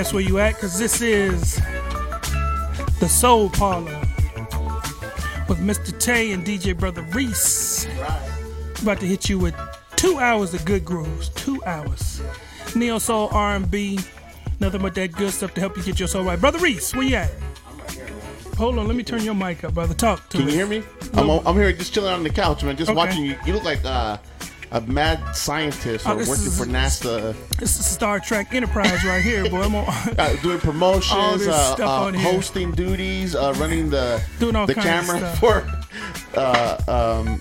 guess where you at because this is the Soul Parlour with Mr. Tay and DJ Brotha Reese. About to hit you with two hours of good grooves. Two hours. Neo Soul R&B. Nothing but that good stuff to help you get your soul right. Brotha Reese, where you at? Hold on, let me turn your mic up, brother. Talk to Can me. you hear me? I'm, I'm here just chilling on the couch, man. Just Okay. watching you. You look like uh, a mad scientist Oh, or working is- for NASA, This is Star Trek Enterprise right here, boy. I'm on. uh, doing promotions, uh, uh, hosting duties, uh, running the Doing all the camera for uh, um,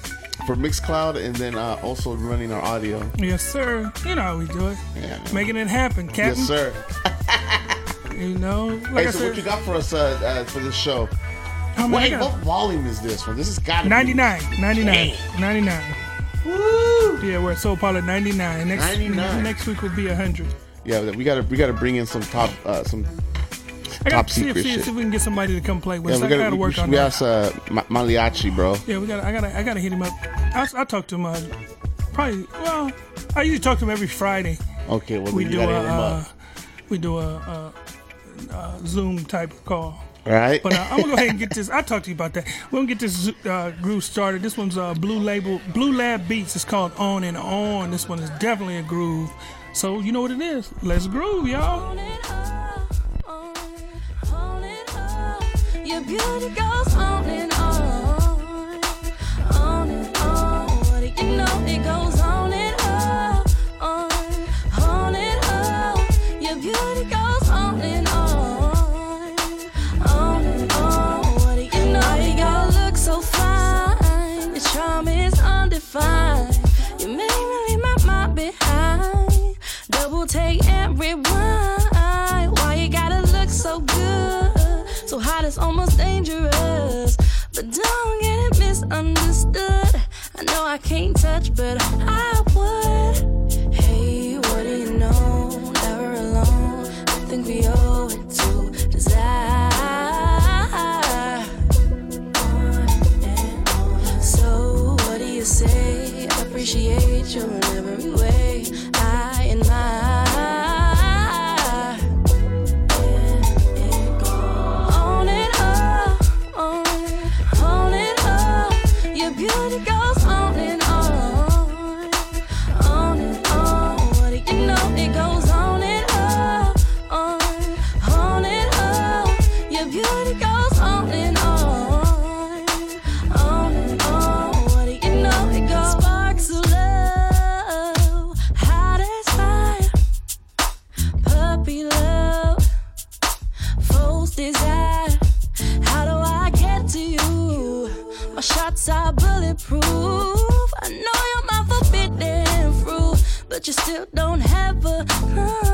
for Mixcloud, and then uh, also running our audio. yes, sir. You know how we do it. Yeah. Making it happen, Captain. Yes, sir. You know, like Hey, I so said, what you got for us uh, uh, for this show? how Wait, what volume is this one? This has got to 99, 99, 99. Woo! Yeah, we're at Soul Parlour 99. Next, 99. next week will be 100. Yeah, we gotta we gotta bring in some top uh, some I Top got to see if, secret see, shit. see if we can get somebody to come play with Yeah, us. we I gotta, got to we, work we, on we that. asked uh, Ma- Maliachi, bro. Yeah, we got. I got. to I got to hit him up. I will talk to him. Uh, probably. Well, I usually talk to him every Friday. Okay, well We then do you a. gotta hit him Uh, we do a, a, a Zoom type call. All right. But uh, I'm gonna go ahead and get this. I'll talk to you about that. We're gonna get this uh, groove started. This one's uh, Blue Label, Blue Lab Beats. It's called On and On. This one is definitely a groove. So you know what it is. Let's groove, y'all. On and on, on and on. Your beauty goes on and on, on and on. What do you know? So hot it's almost dangerous. But don't get it misunderstood. I know I can't touch, but I would. Hey, what do you know? Never alone. I think we owe it to desire. So what do you say? Appreciate you but you still don't have a.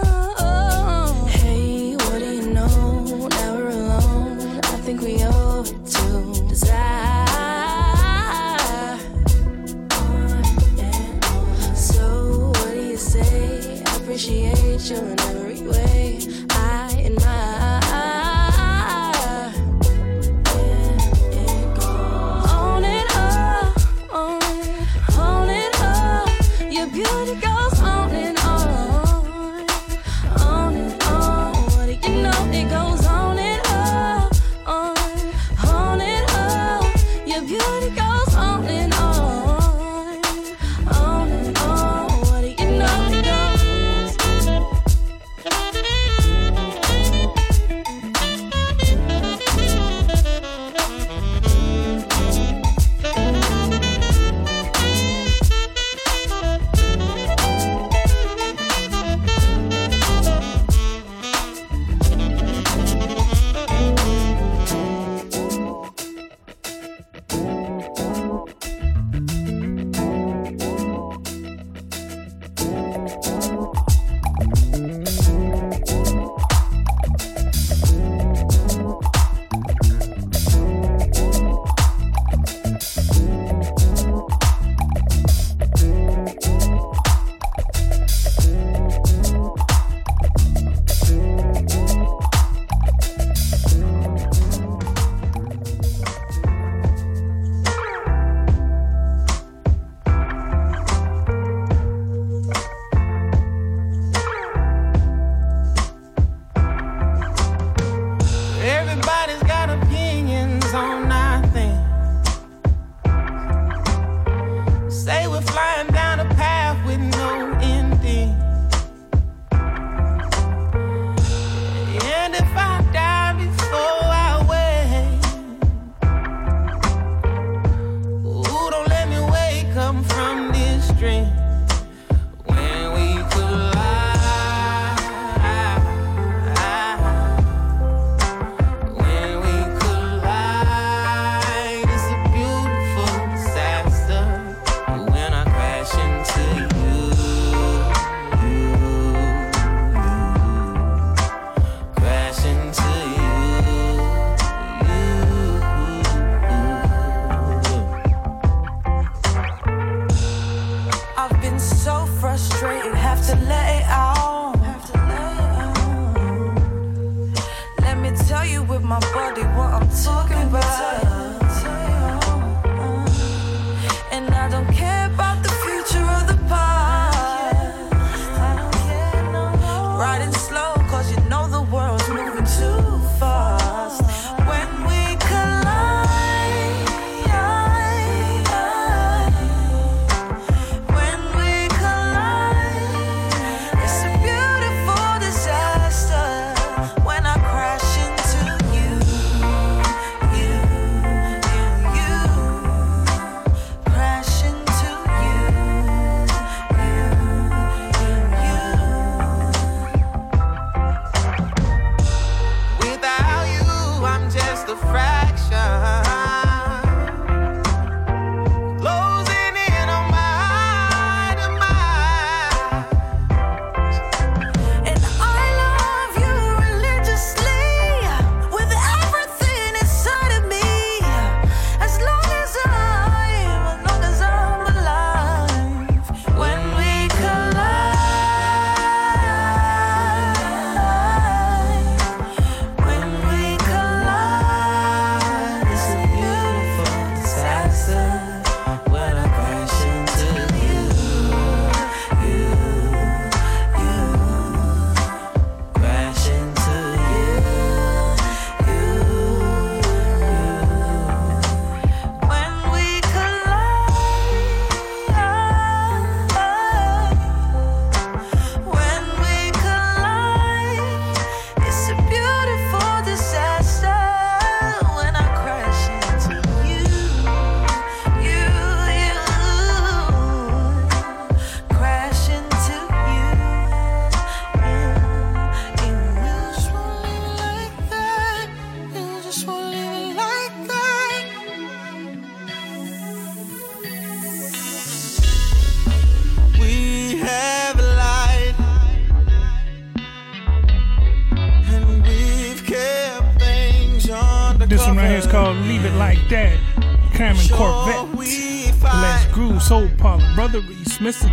Brother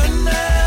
heaven.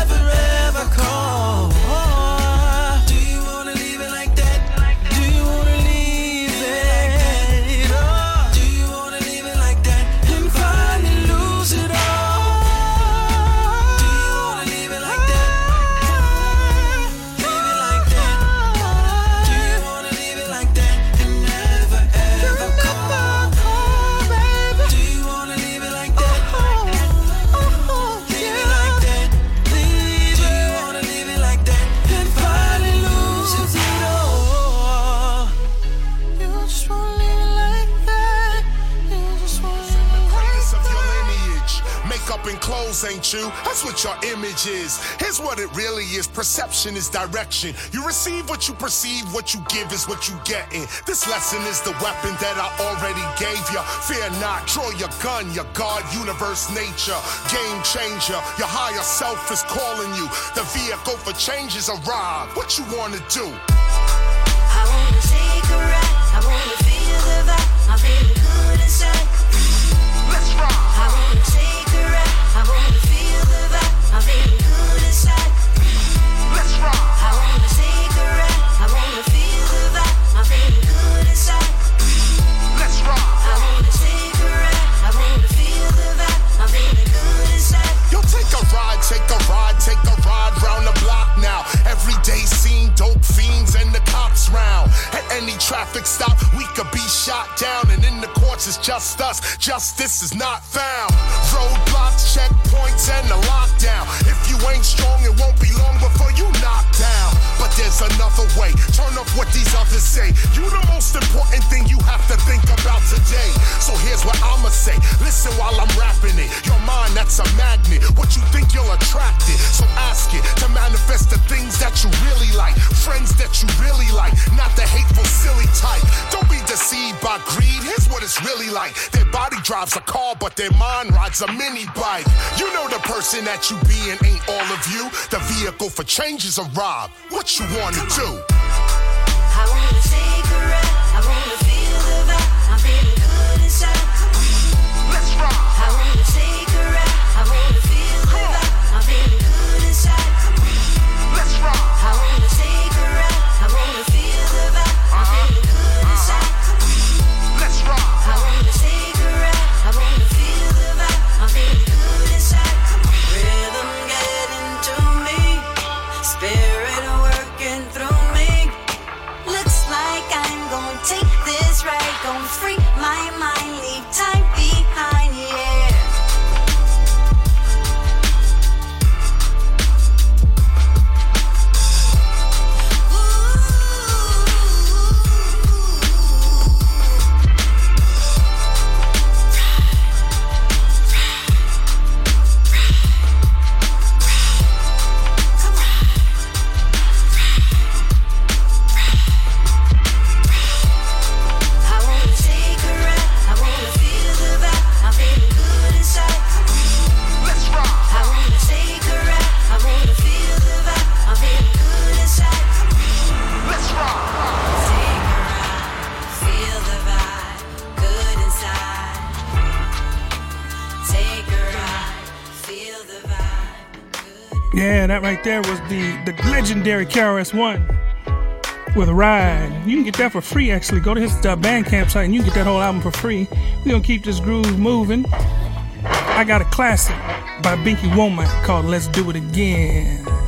What your image is. Here's what it really is perception is direction. You receive what you perceive, what you give is what you get in. This lesson is the weapon that I already gave you. Fear not, draw your gun, your God, universe, nature. Game changer, your higher self is calling you. The vehicle for change is arrived. What you wanna do? Traffic stop, we could be shot down. And in the courts, it's just us. Justice is not found. Roadblocks, checkpoints, and the lockdown. If you ain't strong, it won't be long before you knock down. But there's another way. Turn off what these others say. You the most important thing you have to think about today. So here's what I'ma say. Listen while I'm rapping it. Your mind, that's a magnet. What you think you'll attract it. So ask it to manifest the things that you really like. Friends that you really like. Not the hateful, silly type. Don't be deceived by greed. Here's what it's really like. Their body drives a car, but their mind rides a mini bike. You know the person that you be ain't all of you. The vehicle for change is a rob. What you wanna do? Yeah, that right there was the the legendary KRS-One with ride. You can get that for free. Actually, go to his uh, Bandcamp site and you can get that whole album for free. We're gonna keep this groove moving. I got a classic by Binky Womack called "Let's Do It Again."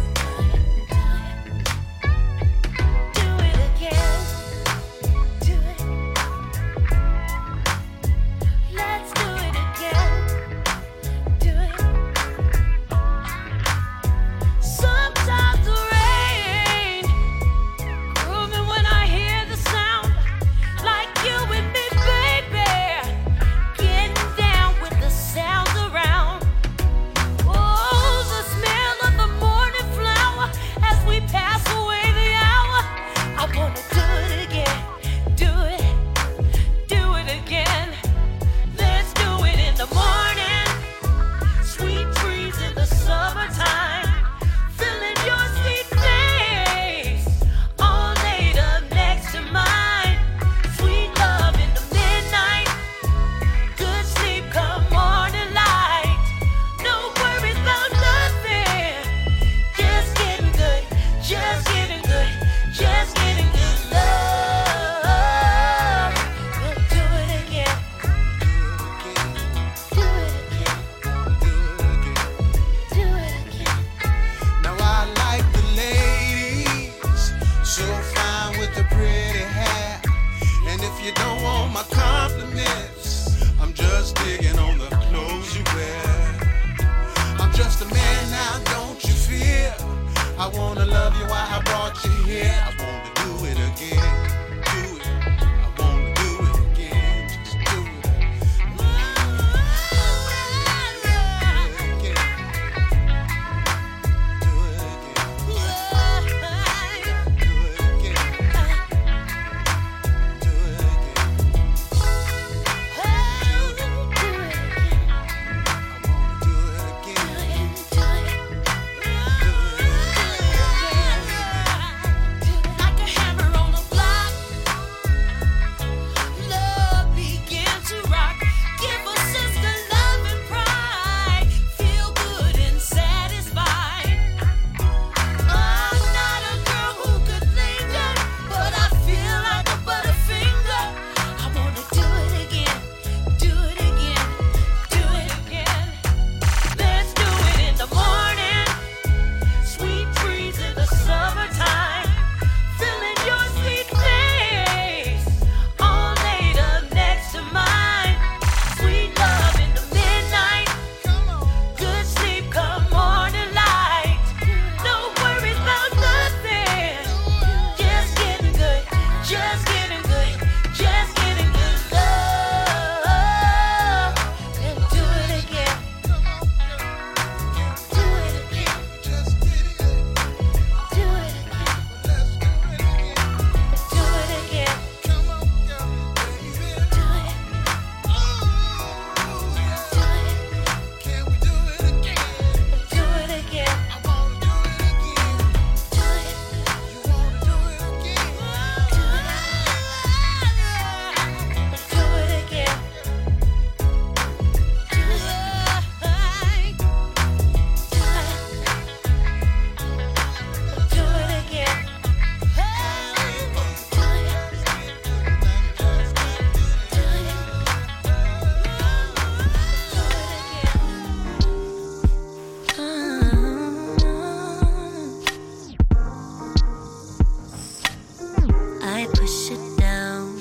Push it down.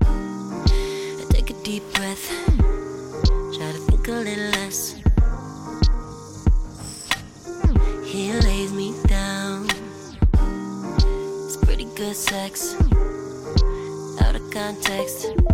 I take a deep breath, try to think a little less. He lays me down. It's pretty good sex, out of context.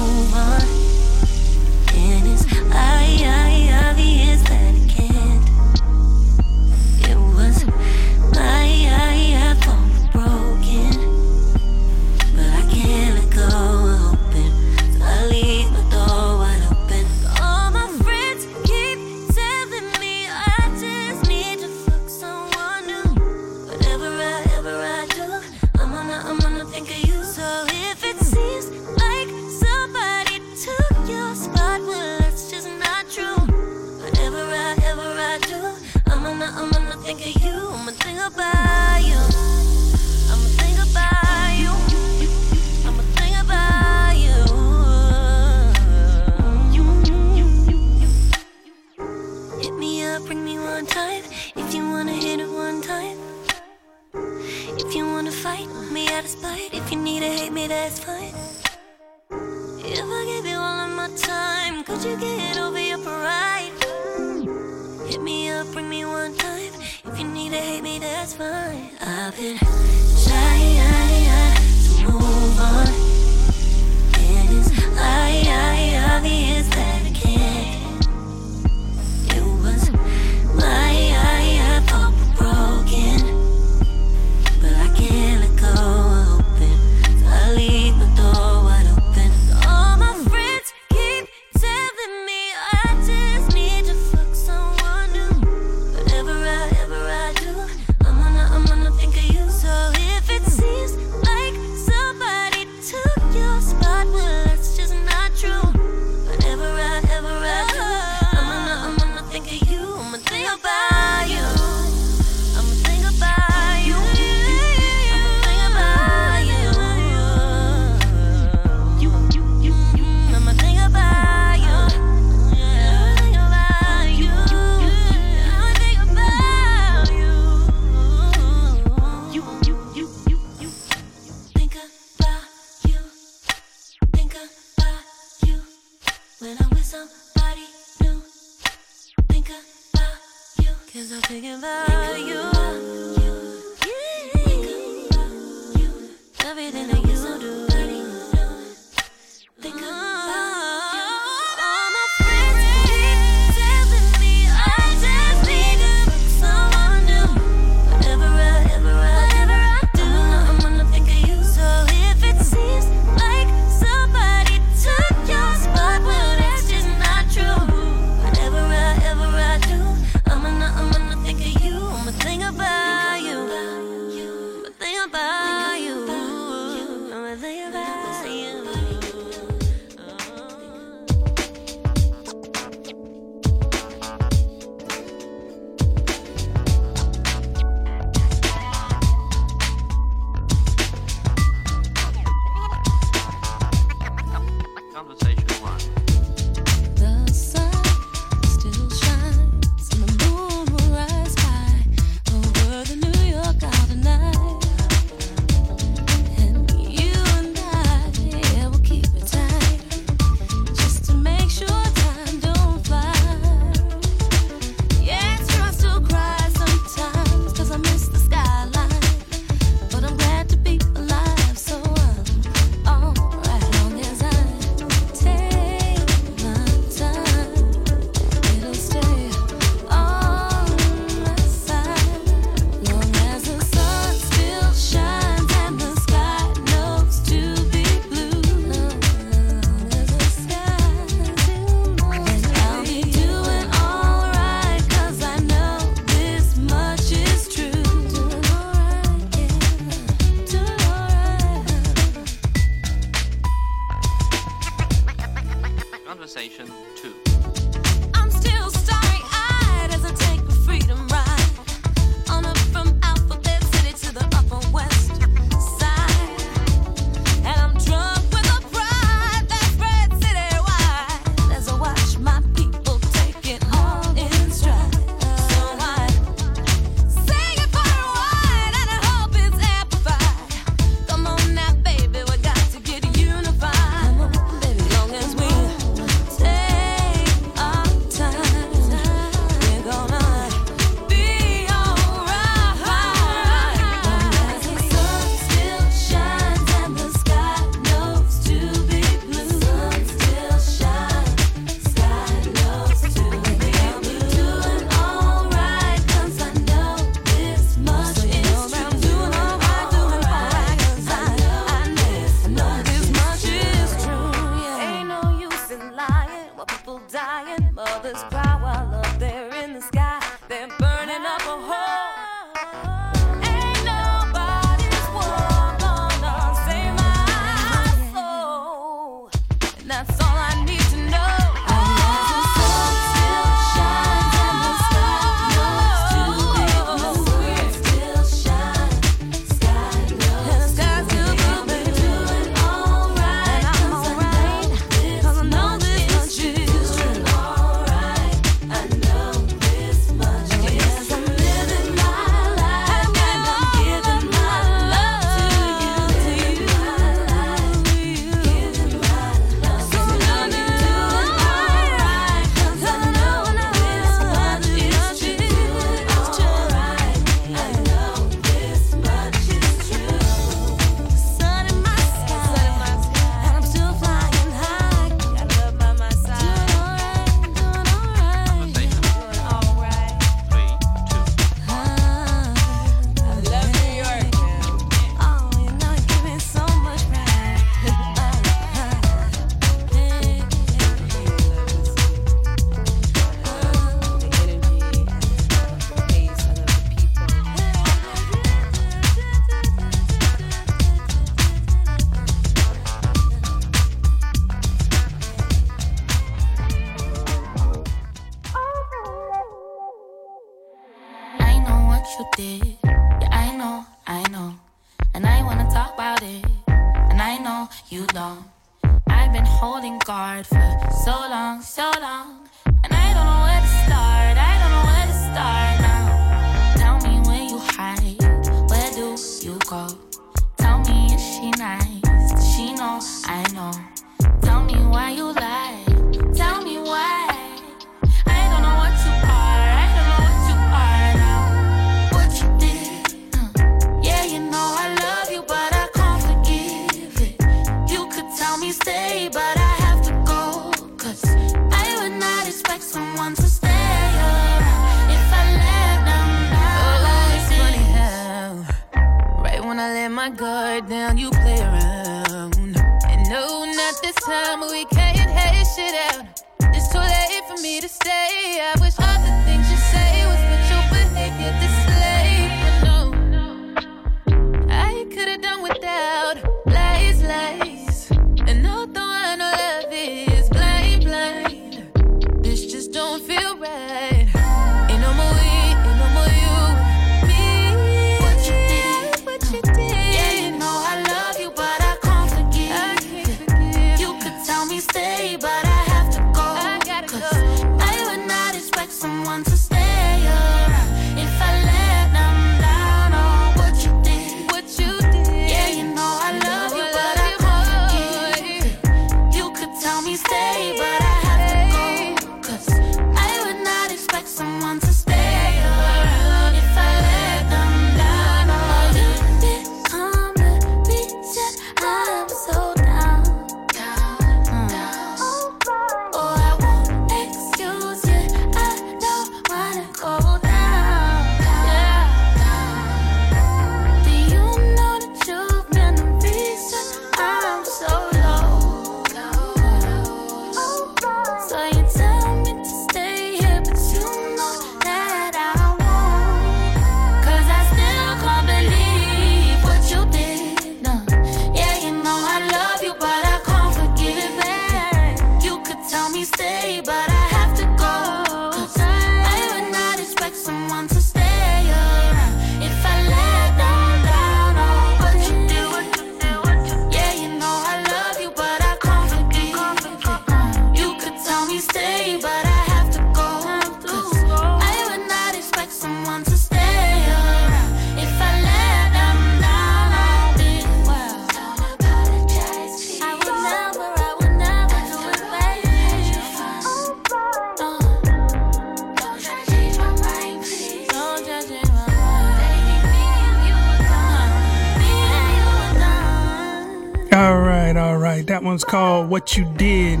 What You Did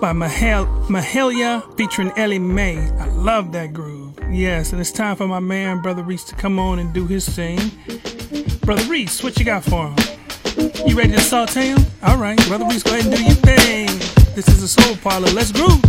by Mahal- Mahalia featuring Ella Mai. I love that groove. Yes, and it's time for my man, Brotha Reese, to come on and do his thing. Brotha Reese, what you got for him? You ready to saute him? All right, Brother Reese, go ahead and do your thing. This is the Soul Parlour. Let's groove.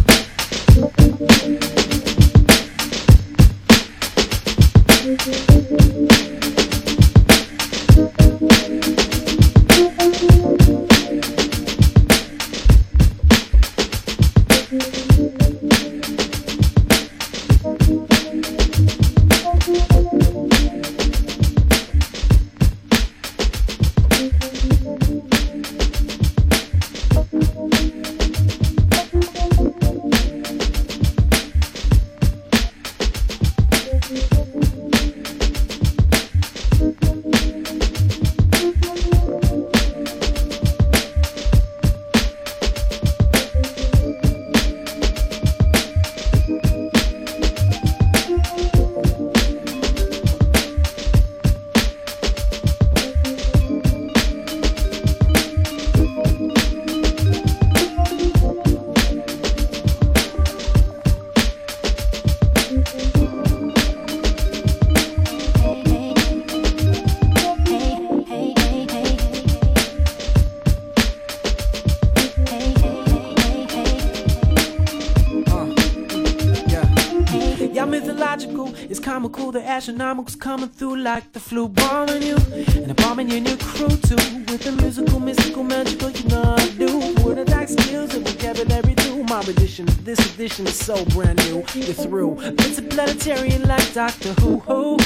The astronomicals coming through like the flu, bombing you and bombing your new crew too. With the musical, mystical, magical, you know I do. Orthodox skills and vocabulary too. My edition, this edition is so brand new. You're through. It's a planetarian like Doctor Who. Who?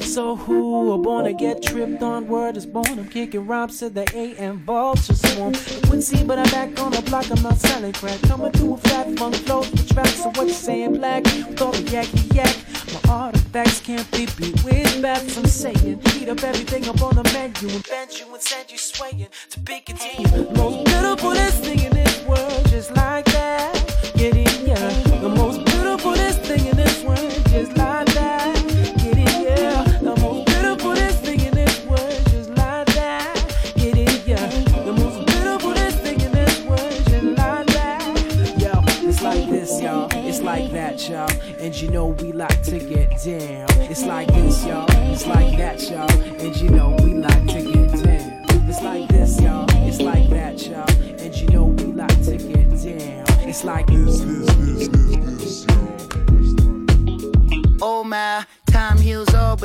So who are born to get tripped on? Word is born. I'm kicking rhymes to the A and vulture swarm. Quincy, but I'm back on the block. I'm not selling crack. Coming through a flat funk flow. Track. So what you saying, black? With all the yakky yak. Artifacts can't be beat with bats. I'm saying, heat up everything up on the menu and bend you and send you swaying to be continued. Most beautifulest thing in this world, just like that. Get in, yeah. The most down. It's like this, y'all. It's like that, y'all. And you know we like to get down. It's like this, y'all. It's like that, y'all. And you know we like to get down. It's like this, this, this, this, this, Oh my, time heals all,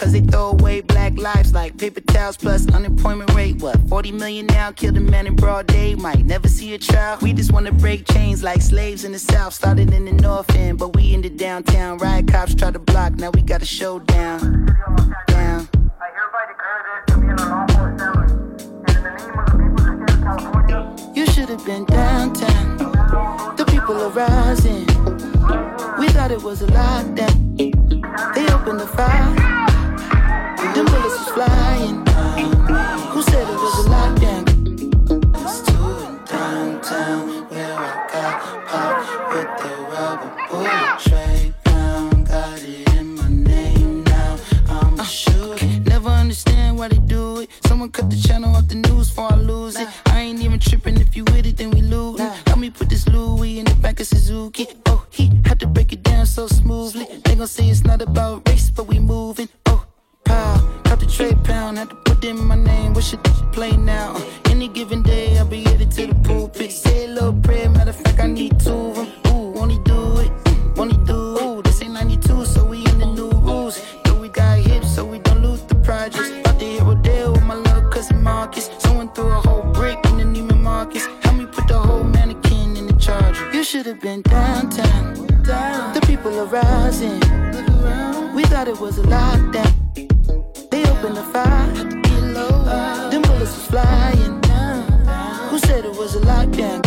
Cause they throw away black lives like paper towels plus unemployment rate. What, 40 million now? Killed a man in broad day. Might never see a trial. We just wanna break chains like slaves in the south. Started in the north end, but we in the downtown. Riot cops try to block, now we got a showdown. Down. I hereby declare this to be an unlawful assembly. And in the name of the people of California, you should have been downtown. The people are rising. We thought it was a lockdown. They opened the fire. Them bullets was flying. Who said it was a lockdown? It's two in downtown where I got popped with the rubber bullet tray pound. Got it in my name now. I'm a uh, shooter. Never understand why they do it. Someone cut the channel off the news before I lose it. I ain't even tripping if you with it, then we lose. Help me put this Louis in the back of Suzuki. Oh, he had to break it down so smoothly. They gon' say it's not about race, but we moving. Tray pound, had to put in my name. What should play now? Any given day, I'll be headed to the pulpit. Say a little prayer, matter of fact, I need two of them. Ooh, won't he do it? Won't he do it? Ooh, this ain't 92, so we in the new rules. Though we got hips, so we don't lose the projects. About to hit Rodeo with my little cousin Marcus. Someone threw a whole brick in the Neiman Marcus. Help me put the whole mannequin in the charger. You should have been downtown. The people are rising. Look around. We thought it was a lockdown. They opened the fire. Them bullets was flying. Who said it was a lockdown?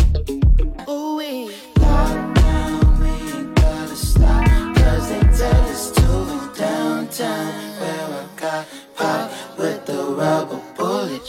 Ooh, lockdown. We gotta stop. Cause they tell us to in downtown. Where I got popped with the rubber bullet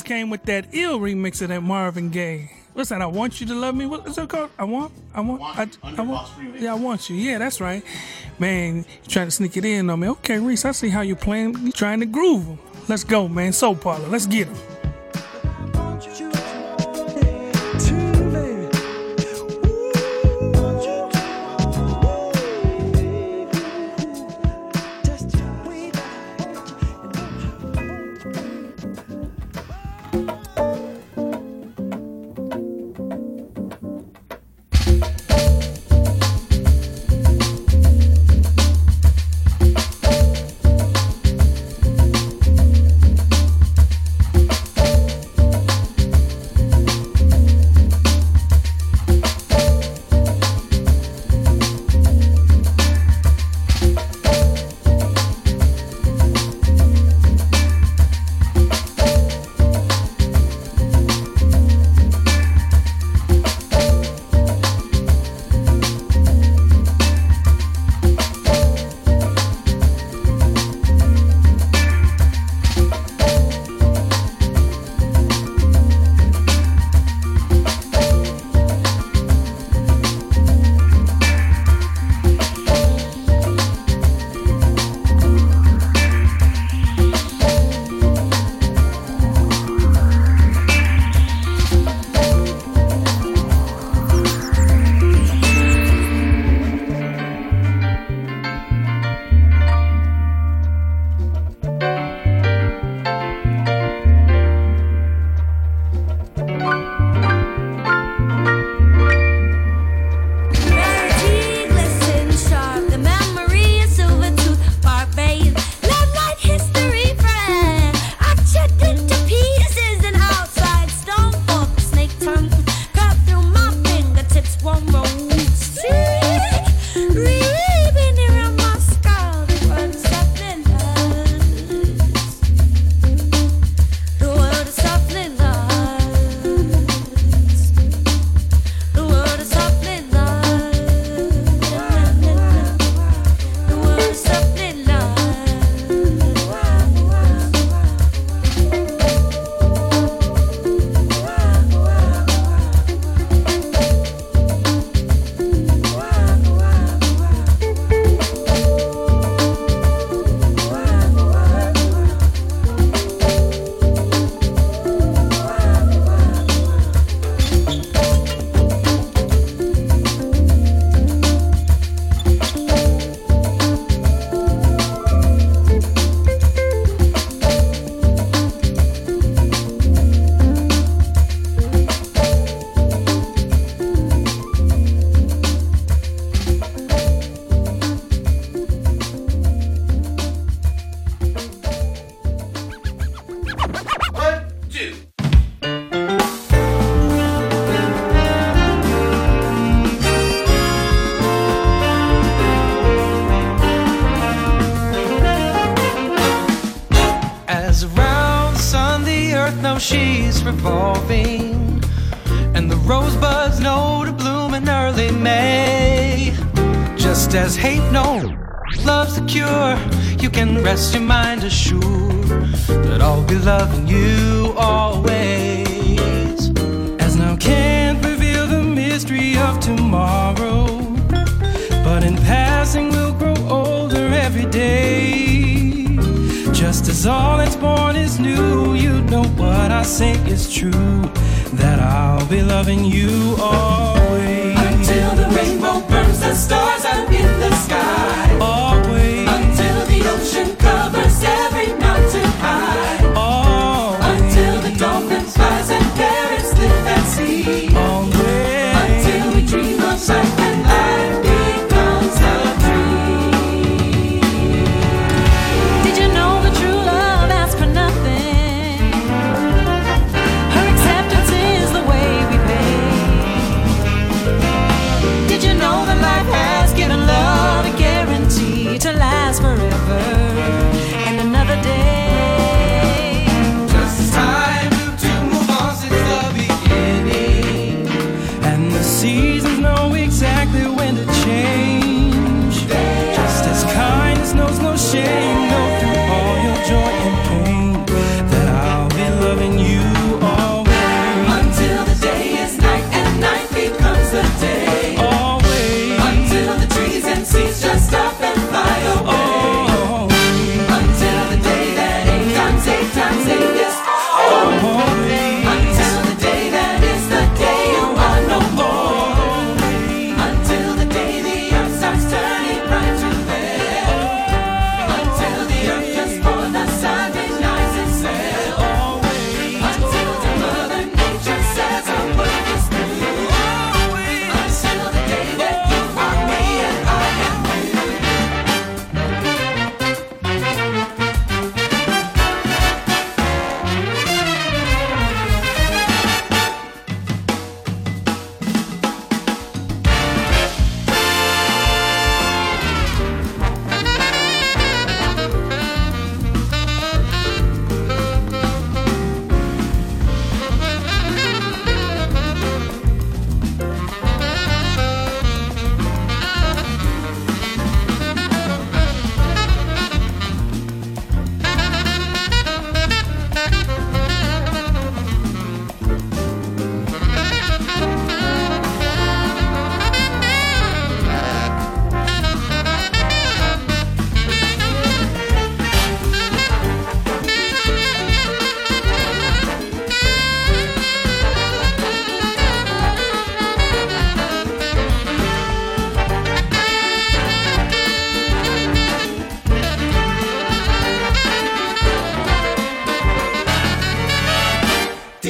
Came with that ill remix of that Marvin Gaye. What's that? I want you to love me. What's that called? I want, I want, want I, I, want. Remix. Yeah, I want you. Yeah, that's right. Man, you trying to sneak it in on me? Okay, Reese, I see how you're playing. You trying to groove them. Let's go, man. Soul Parlour. Let's get them.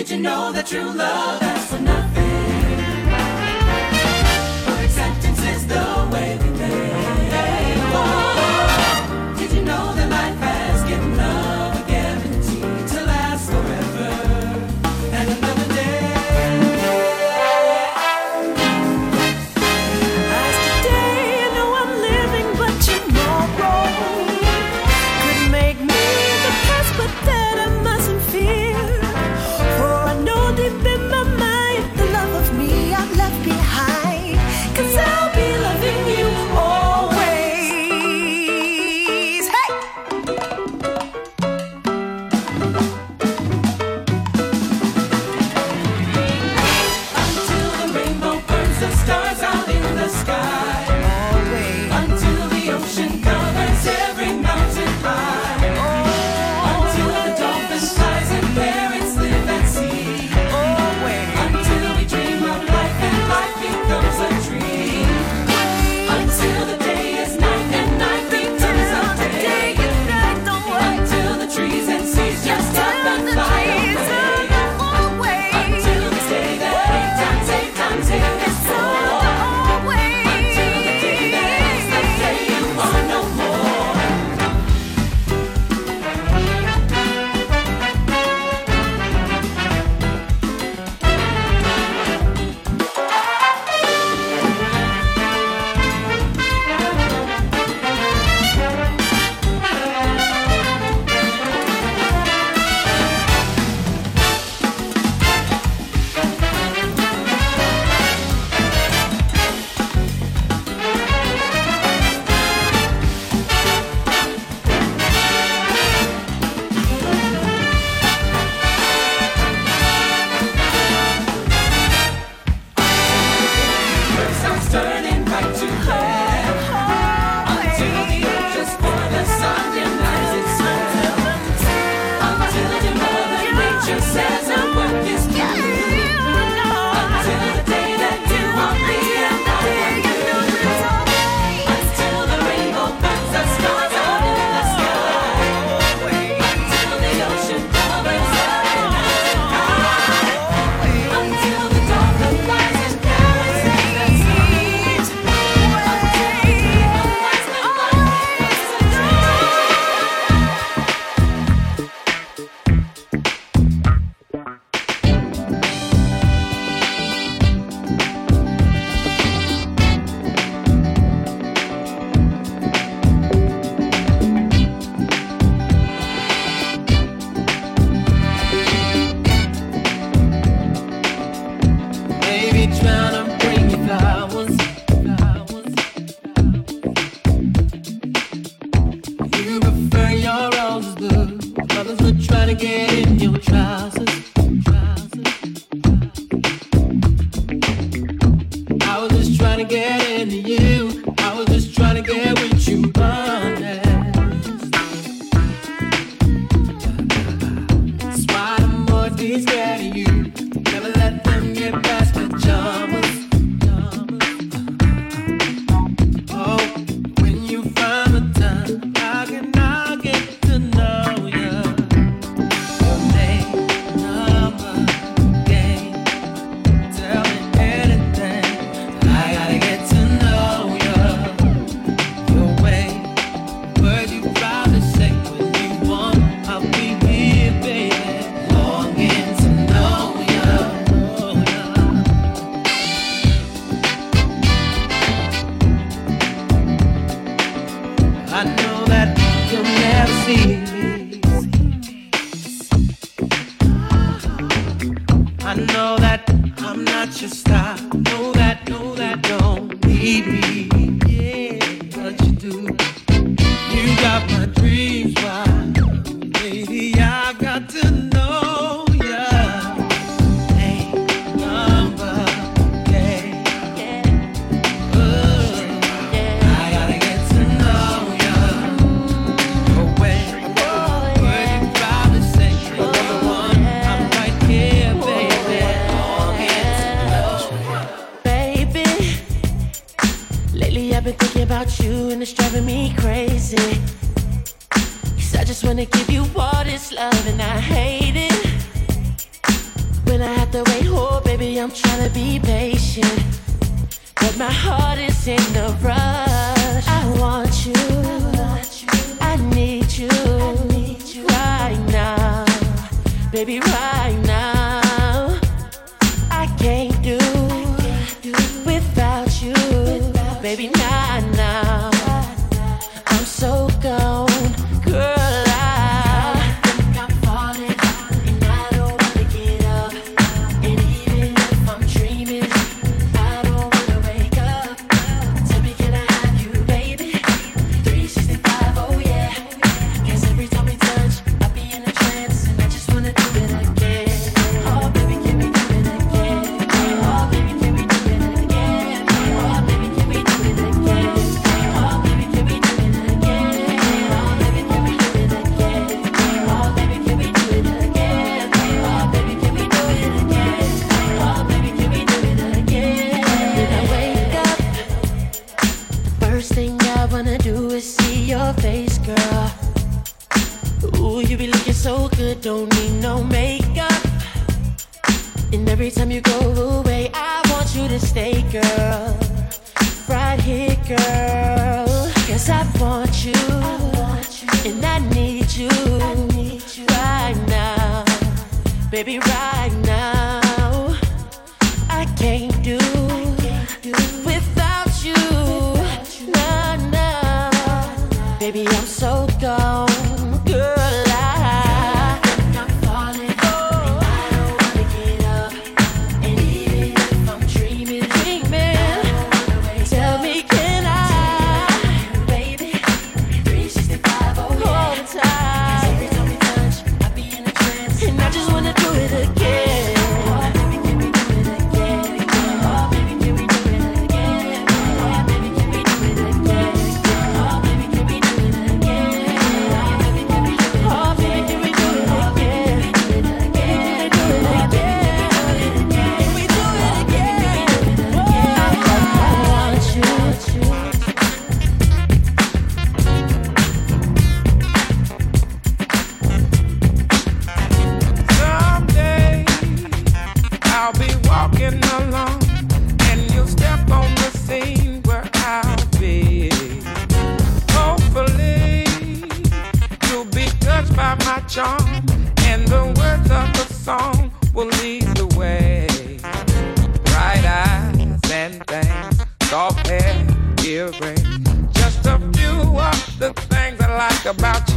Did you know that true love asks for nothing? Perfect acceptance is the way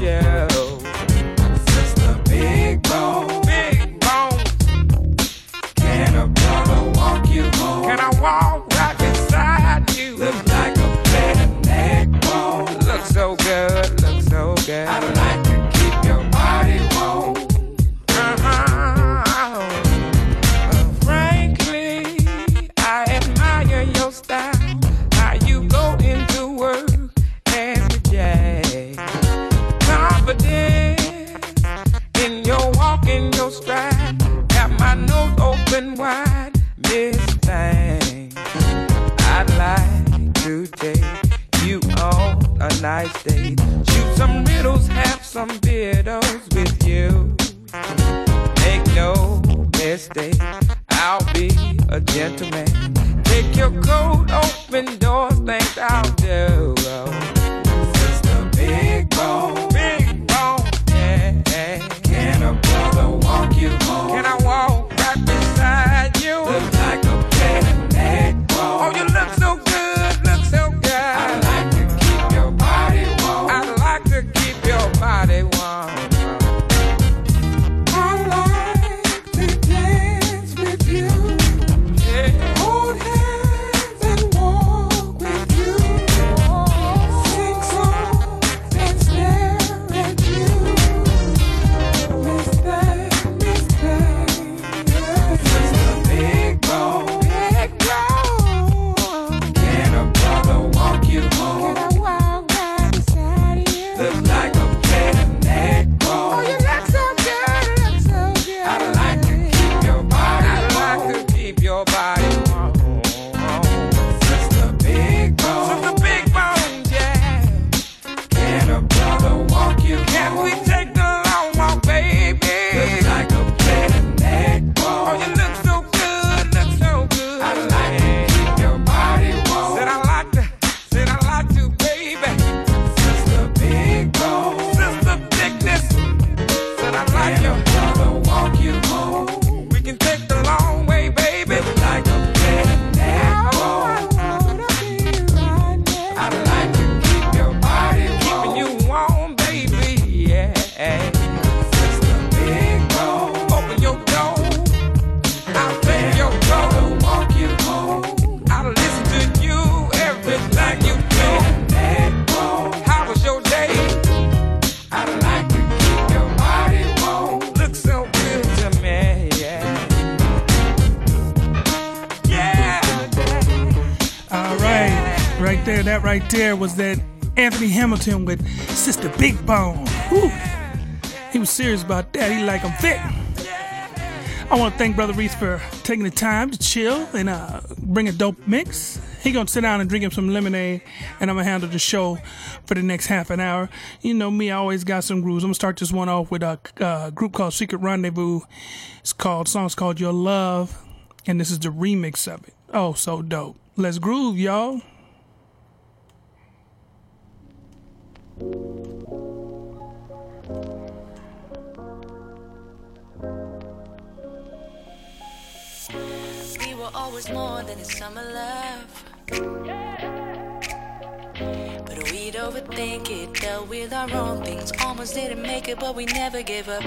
yeah. Hamilton with Sister Big Bone. Whew. He was serious about that. He like I'm fit. I want to thank Brotha Reese for taking the time to chill and uh, bring a dope mix. He gonna sit down and drink him some lemonade, and I'm gonna handle the show for the next half an hour. You know me, I always got some grooves. I'm gonna start this one off with a uh, group called Secret Rendezvous. It's called song's called Your Love, and this is the remix of it. Oh, so dope. Let's groove, y'all. Always more than a summer love. But we'd overthink it, dealt with our own things. Almost didn't make it, but we never gave up.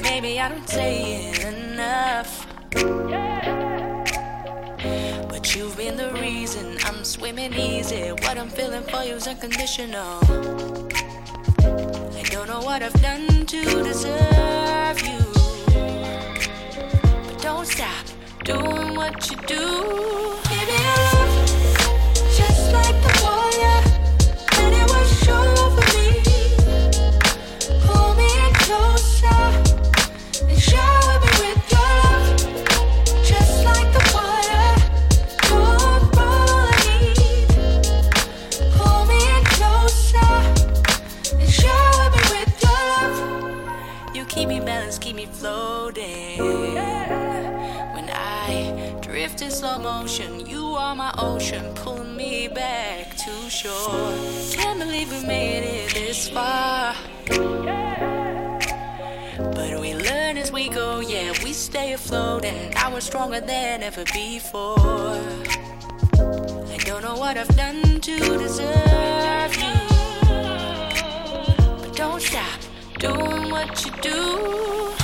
Maybe I don't say it enough. But you've been the reason I'm swimming easy. What I'm feeling for you is unconditional. I don't know what I've done to deserve you. But don't stop doing what you do. My ocean, pulling me back to shore. Can't believe we made it this far. But we learn as we go, yeah, we stay afloat, and now we're stronger than ever before. I don't know what I've done to deserve you. But don't stop doing what you do.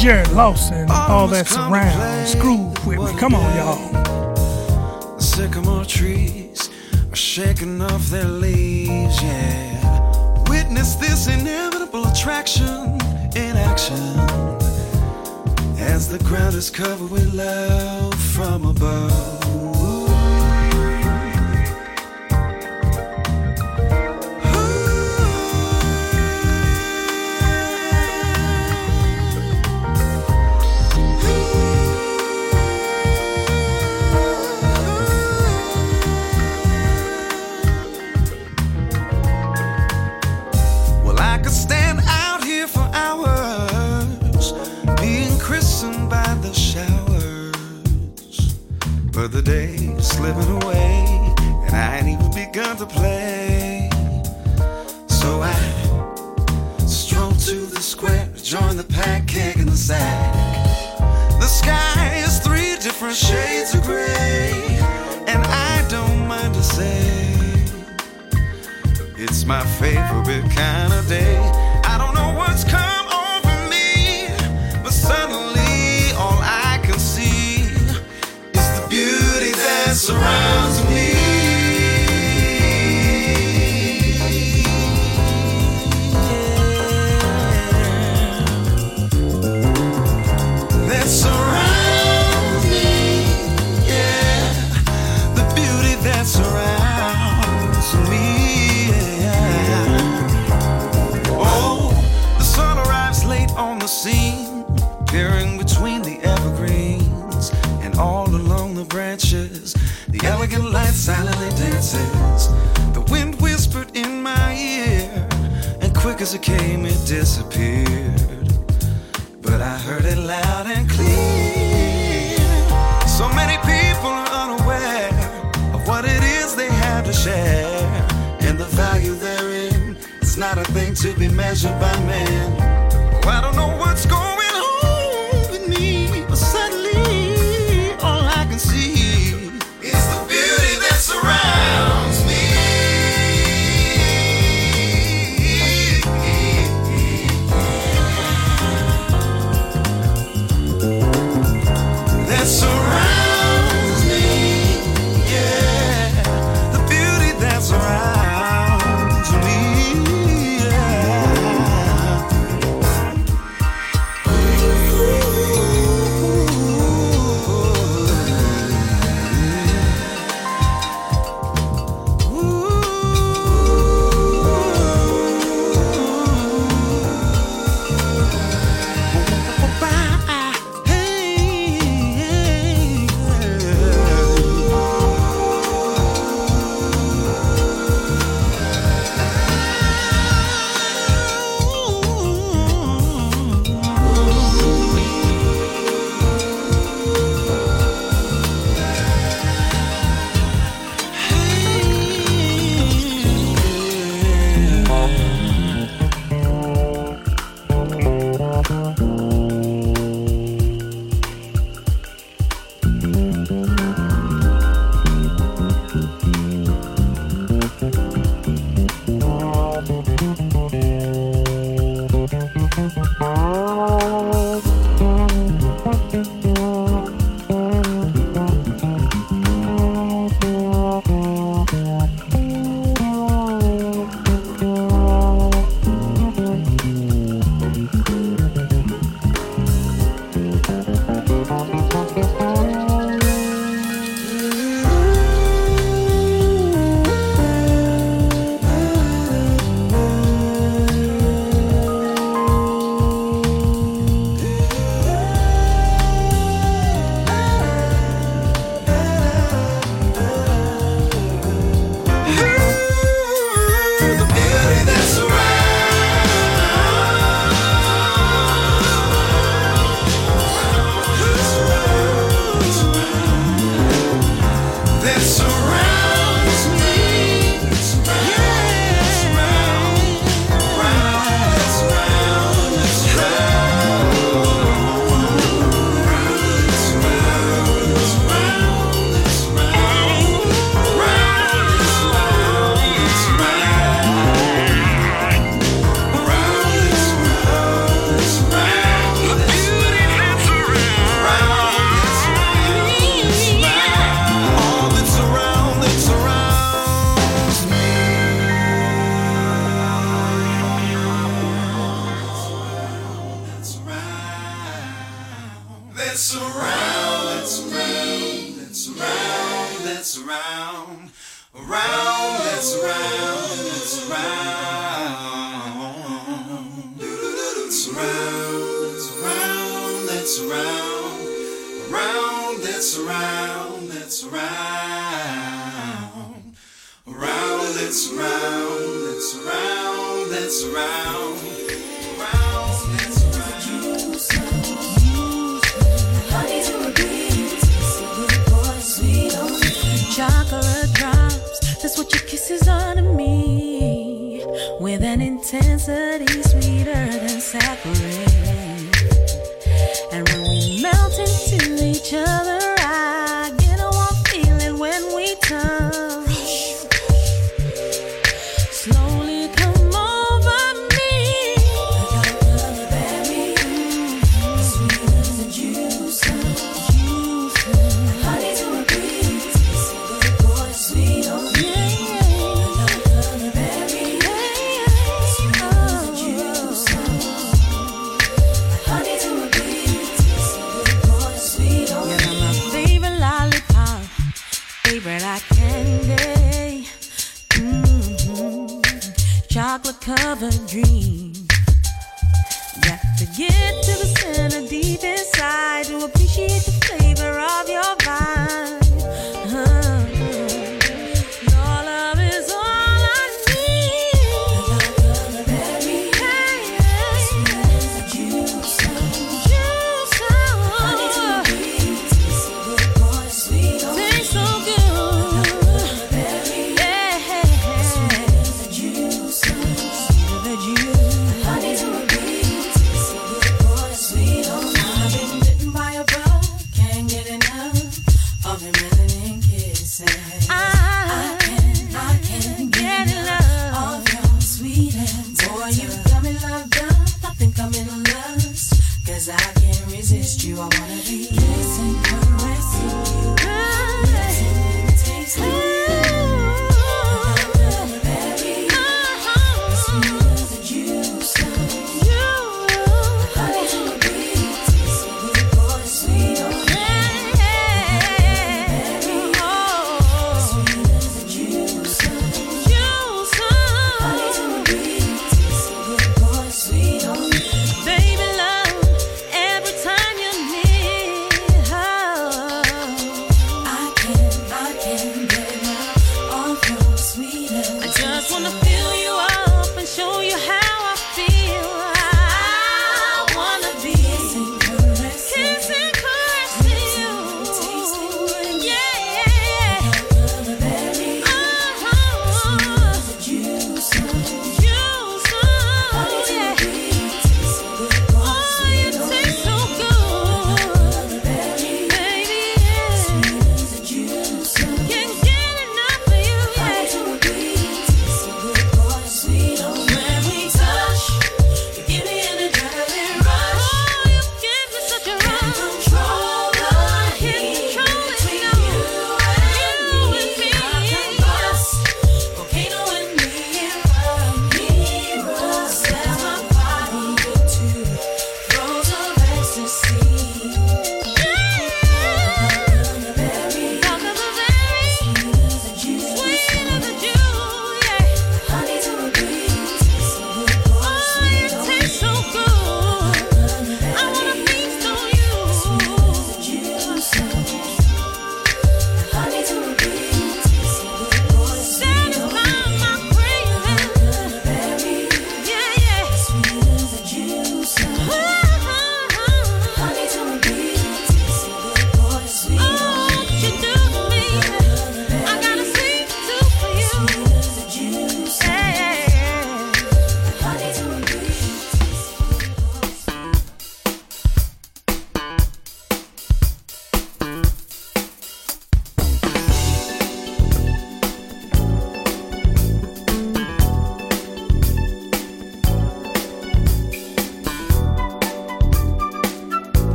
Jarrod Lawson. All that surrounds. Screw with me. Come on, y'all. The sycamore trees are shaking off their leaves, yeah. Witness this inevitable attraction in action as the ground is covered with love from above.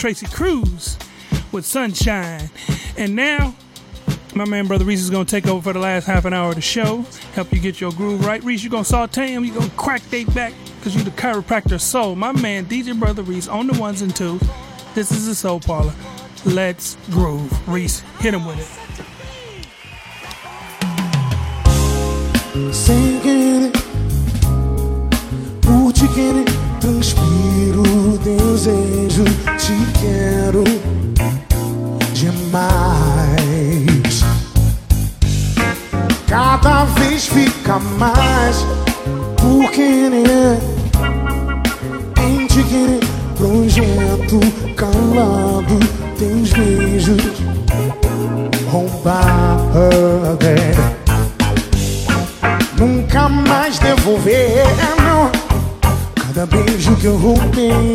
Tracy Cruz with Sunshine. And now, my man Brotha Reese is going to take over for the last half an hour of the show, help you get your groove right. Reese, you're going to saute him, you're going to crack they back because you're the chiropractor. So, my man DJ Brotha Reese on the ones and twos. This is the Soul Parlour. Let's groove. Reese, hit him with it. It, ooh, it. Transpiro desejo, te quero. eu voltei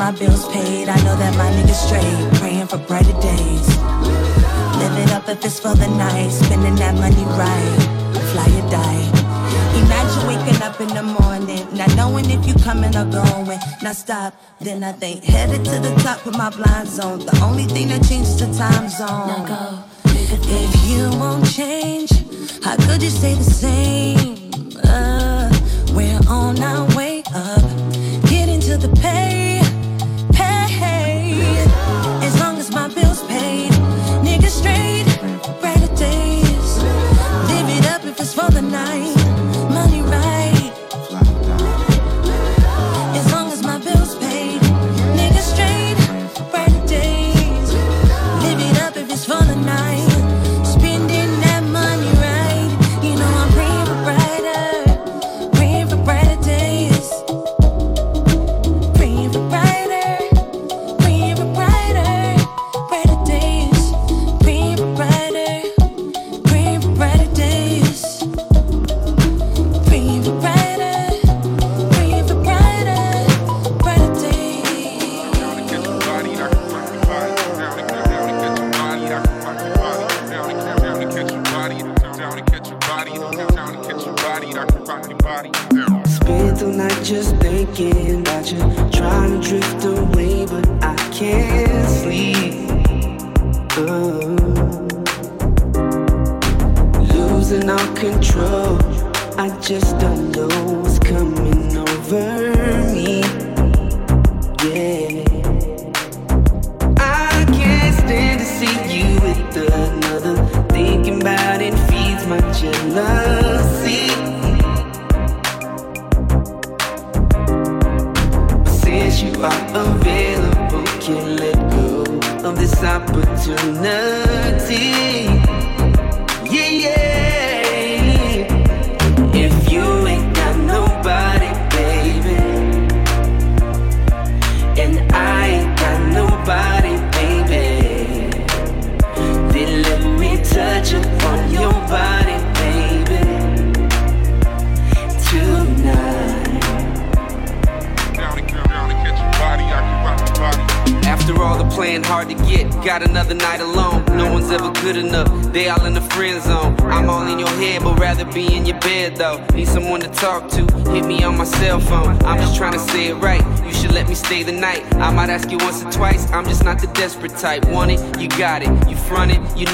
my bills paid, I know that my niggas straight. Praying for brighter days. Live it up if it's for the night. Spending that money right. Fly or die. Imagine waking up in the morning, not knowing if you coming or going. Now stop, then I think headed to the top with my blinds on. The only thing that changes the time zone. Now go. If you won't change, how could you stay the same? Uh, we're on our way up, getting to the pay, pay.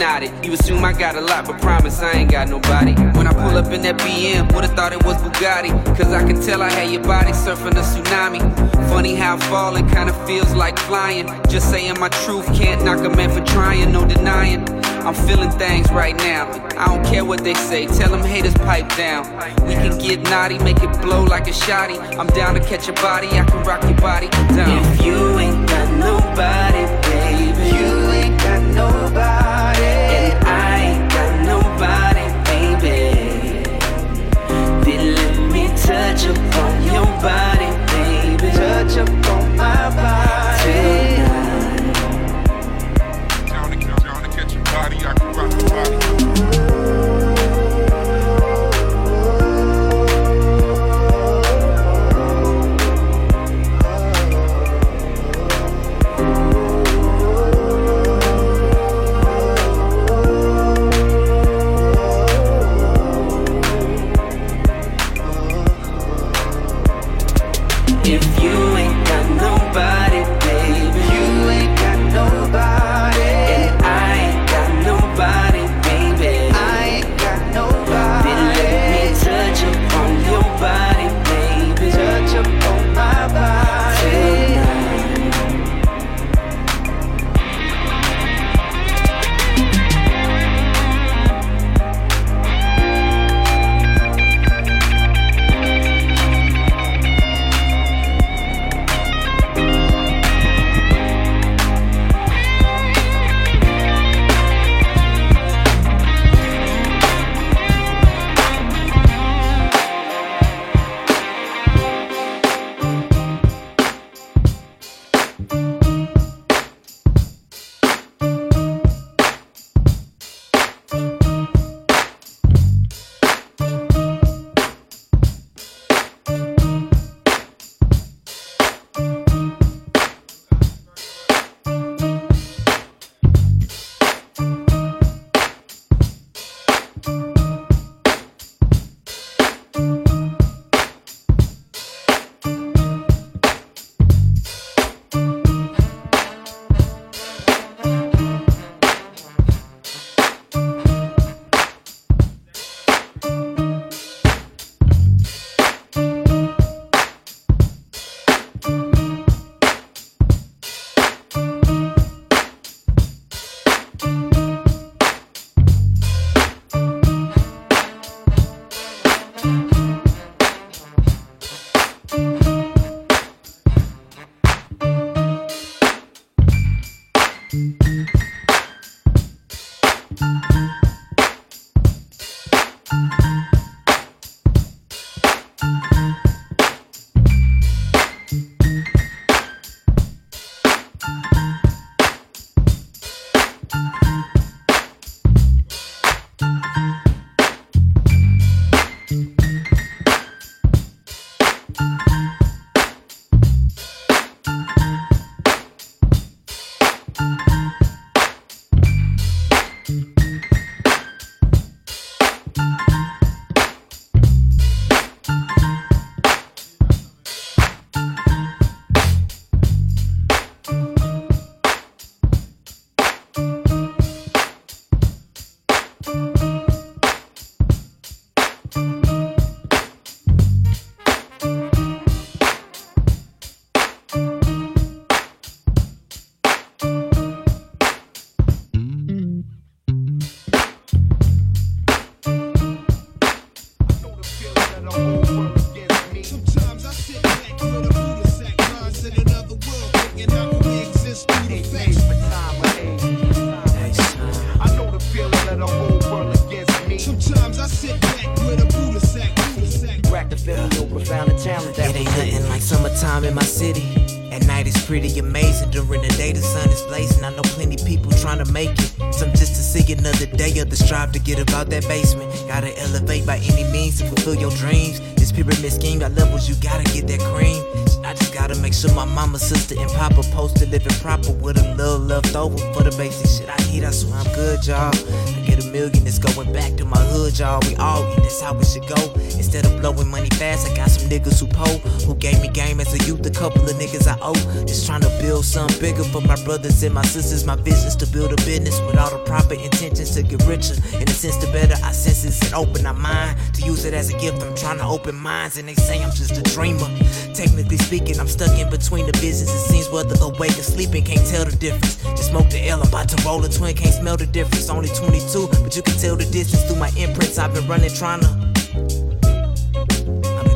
It? You assume I got a lot, but promise I ain't got nobody. When I pull up in that BM, would've thought it was Bugatti. Cause I can tell I had your body surfing a tsunami. Funny how falling kinda feels like flying. Just saying my truth, can't knock a man for trying, no denying. I'm feeling things right now. I don't care what they say, tell them haters pipe down. We can get naughty, make it blow like a shotty. I'm down to catch a body, I can rock your body down. If you ain't got nobody, baby, you ain't got nobody, touch upon my body. Niggas who po, who gave me game as a youth. A couple of niggas I owe. Just trying to build something bigger for my brothers and my sisters. My vision's to build a business with all the proper intentions to get richer. In a sense, the better our senses and open our mind. To use it as a gift, I'm trying to open minds, and they say I'm just a dreamer. Technically speaking, I'm stuck in between the business. It seems whether awake or sleeping, can't tell the difference. Just smoke the L, I'm about to roll a twin, can't smell the difference. Only 22, but you can tell the distance through my imprints. I've been running, trying to.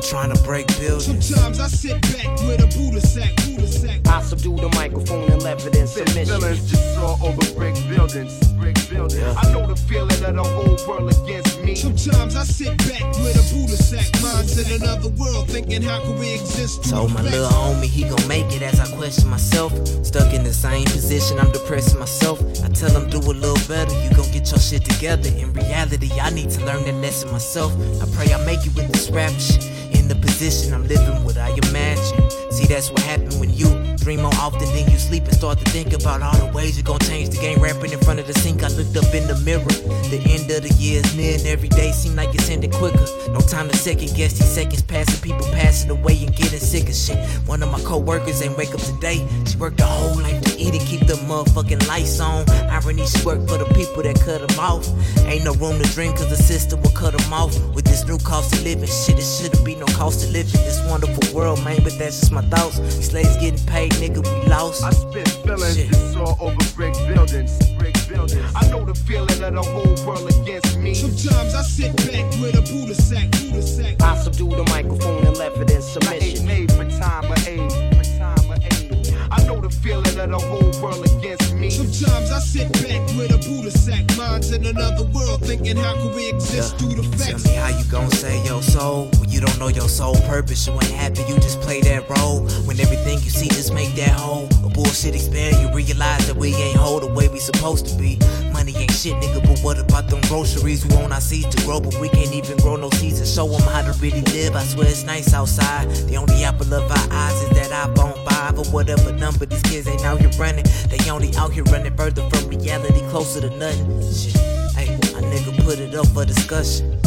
I've trying to break buildings. Sometimes I sit back with a Buddha sack, Buddha sack. I subdue the microphone and left it in submission. Villains just saw over brick buildings, brick buildings. I know the feeling of the whole world against me. Sometimes I sit back with a Buddha sack, minds in another world, thinking how can we exist through Told my facts. little homie he gon' make it as I question myself. Stuck in the same position, I'm depressing myself. I tell him do a little better, you gon' get your shit together. In reality, I need to learn that lesson myself. I pray I make it with this rap shit. The position I'm living what I imagine. See, that's what happened when you dream more often than you sleep and start to think about all the ways you're gonna change the game. Rapping in front of the sink, I looked up in the mirror. The end of the year is near, and every day seem like it's ending quicker. No time to second guess these seconds passing, people passing away and getting sick of shit. One of my co-workers ain't wake up today. She worked her whole life to eat and keep the motherfucking lights on. Irony, she worked for the people that cut them off. Ain't no room to dream cause the system will cut them off. With this new cost of living, shit, it shouldn't be no cost of living. In this wonderful world, man, but that's just my thoughts. These slaves getting paid, nigga, we lost. I spit feelings just saw over brick buildings, brick buildings. I know the feeling of the whole world against me. Sometimes I sit back with a Buddha sack, Buddha sack. I subdue the microphone and left it in I submission. ain't made for time of aid, for time of aid. I know the feeling of the whole world against me. Sometimes I sit back with a Buddha sack, minds in another world, thinking how can we exist through the Tell me how you gon' say your soul when you don't know your soul purpose. You ain't happy, you just play that role. When everything you see just make that whole. A bullshit expand, you realize that we ain't whole the way we supposed to be. Money ain't shit, nigga, but what about them groceries? We want our seeds to grow, but we can't even grow no seeds and show them how to really live. I swear it's nice outside. The only apple of our eyes is that iPhone 5 or whatever number these kids ain't out here running. They only out here running further from reality, closer to nothing. Shit, hey, a nigga put it up for discussion.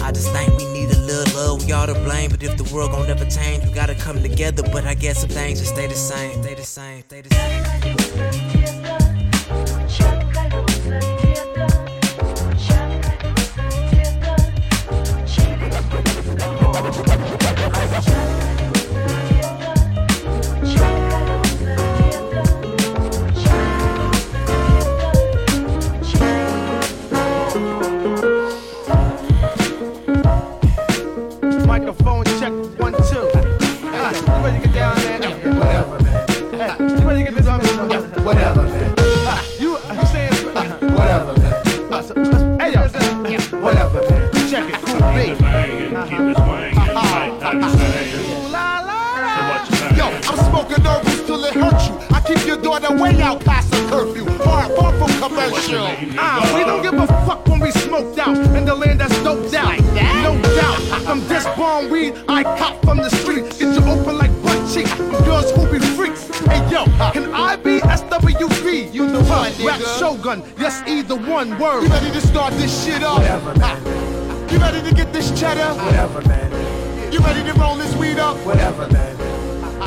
I just think we need a little love, we all to blame. But if the world gon' never change, we gotta come together. But I guess some things just stay the same, stay the same, stay the same. keep it swinging. Yo, I'm smoking nervous till it hurts you. I keep your daughter way out past the curfew. Far, far from commercial. Ah, we don't give a fuck when we smoked out in the land that's doped out. Like that? No doubt. I'm this bomb weed I cop from the street. Get you open like butt cheek. Girls who be freaks. Hey yo, can I be SWV? You the one, rap shogun. Yes, either one word. You ready to start this shit up? Whatever. You ready to get this cheddar? Whatever, man. You ready to roll this weed up? Whatever, man.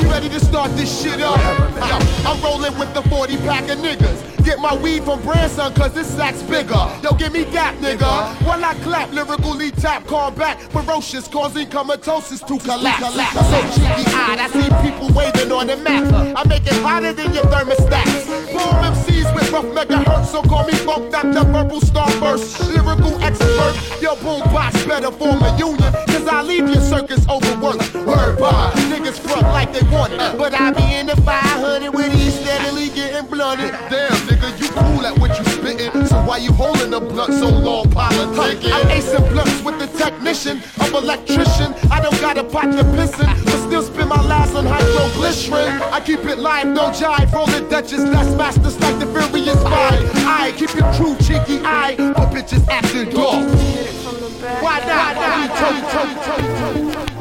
You ready to start this shit up? Whatever, Yo, I'm rolling with the 40 pack of niggas. Get my weed from Branson, cause this sack's bigger. Yo, give me gap, nigga. While I clap, lyrically tap, combat, ferocious, causing comatosis to collapse. So cheeky eyed, I see people waving on the map. I make it hotter than your thermostats. Boom MCs with rough megahertz, so call me Funk Dr. Purple Starburst. Lyrical expert, yo, boom box better form a union, cause I leave your circus overworked. Word by, niggas front like they want it. But I be in the 500 with these steadily getting blunted. Damn, nigga, you cool at what you spittin'. So why you holding the blunt so long, politicking? I'm acing blunts with the technician I'm electrician. I don't got a pot to pissin', but still spend my last on hydroglycerin. I keep it live, no jive. Rolling Dutchess, that's masters like the Furious Five. I keep your crew cheeky eye, but bitches acting dog. Why not? Why not?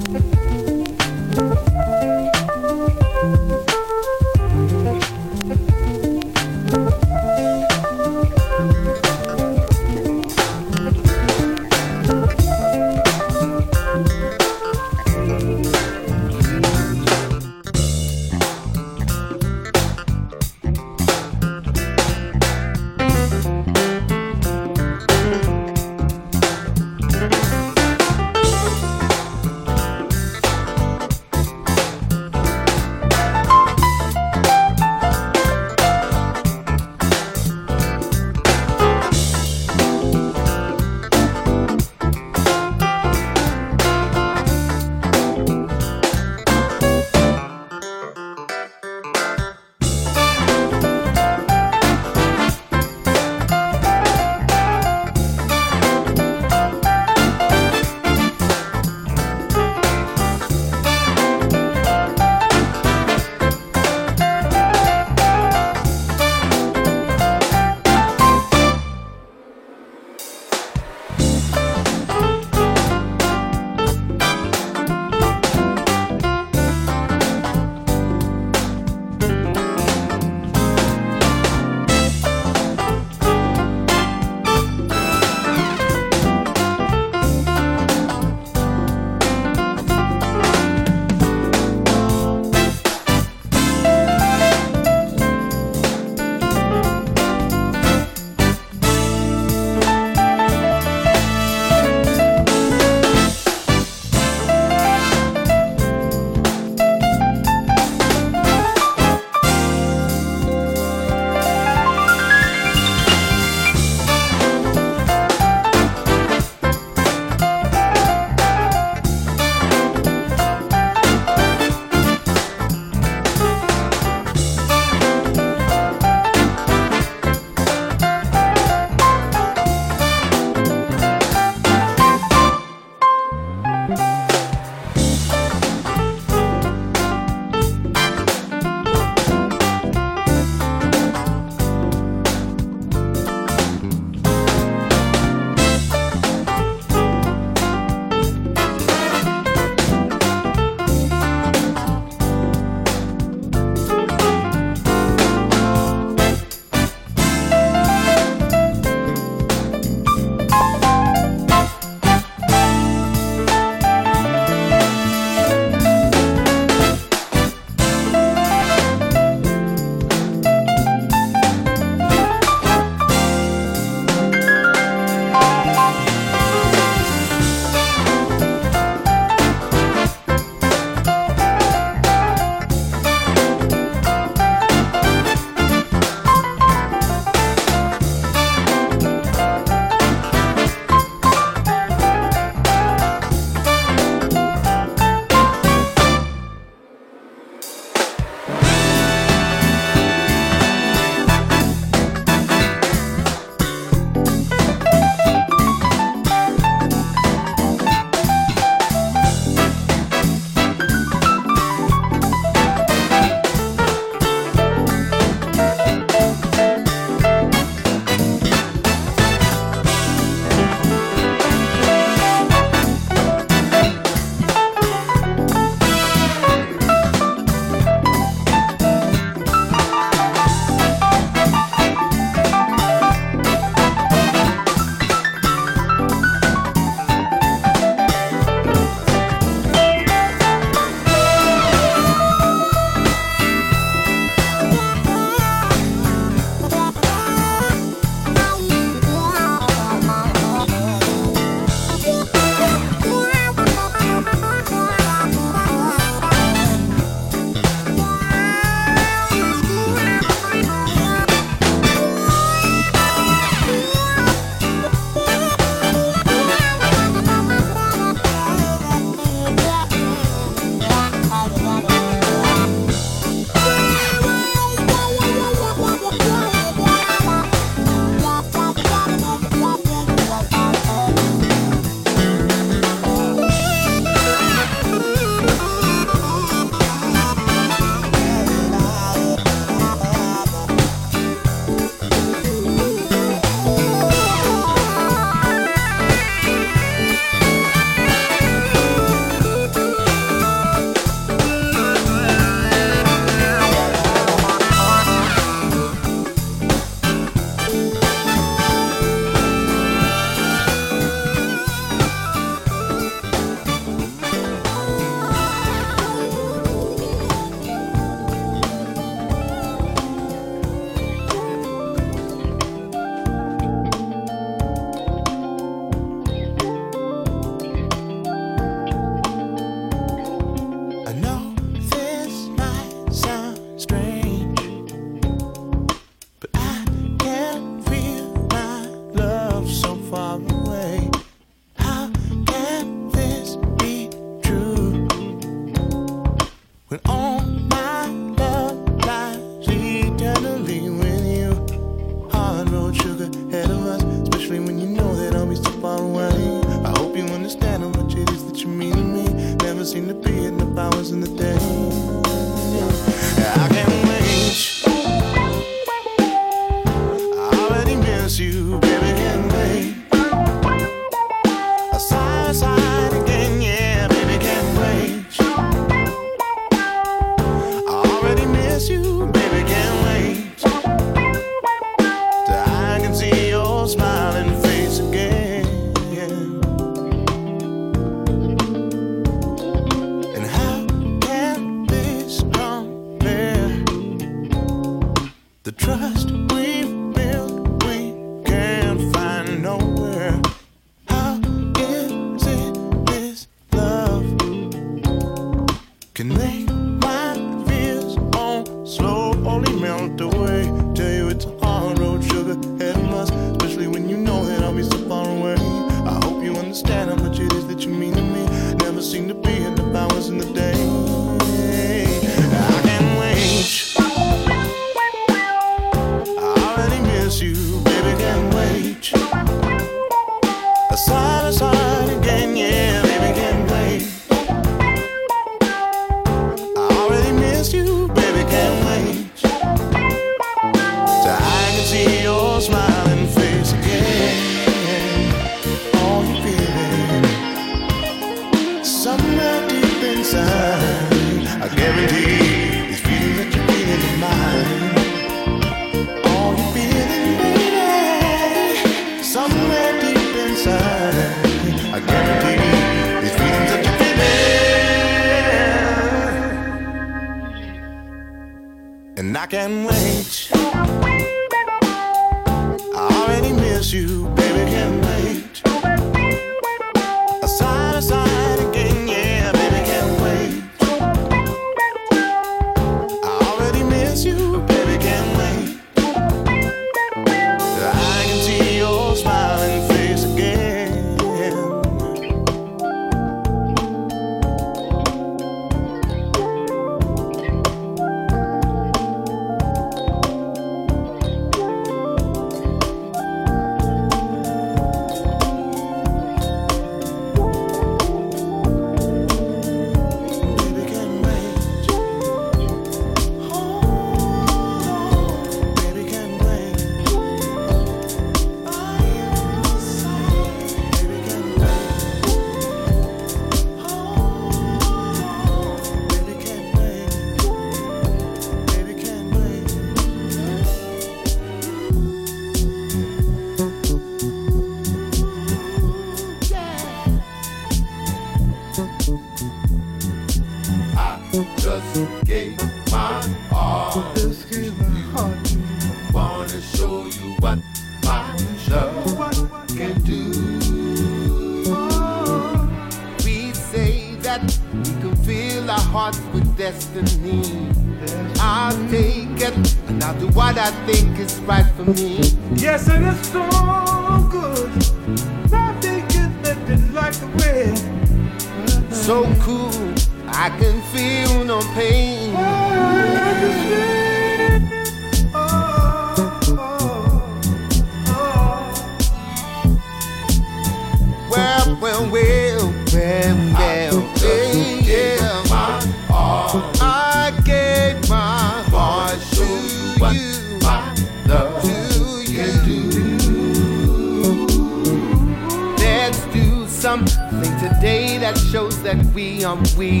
we are we.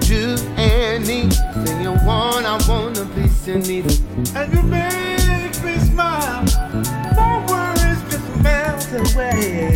Do anything you want, I wanna be Cindy. And you make me smile, my worries just melt away.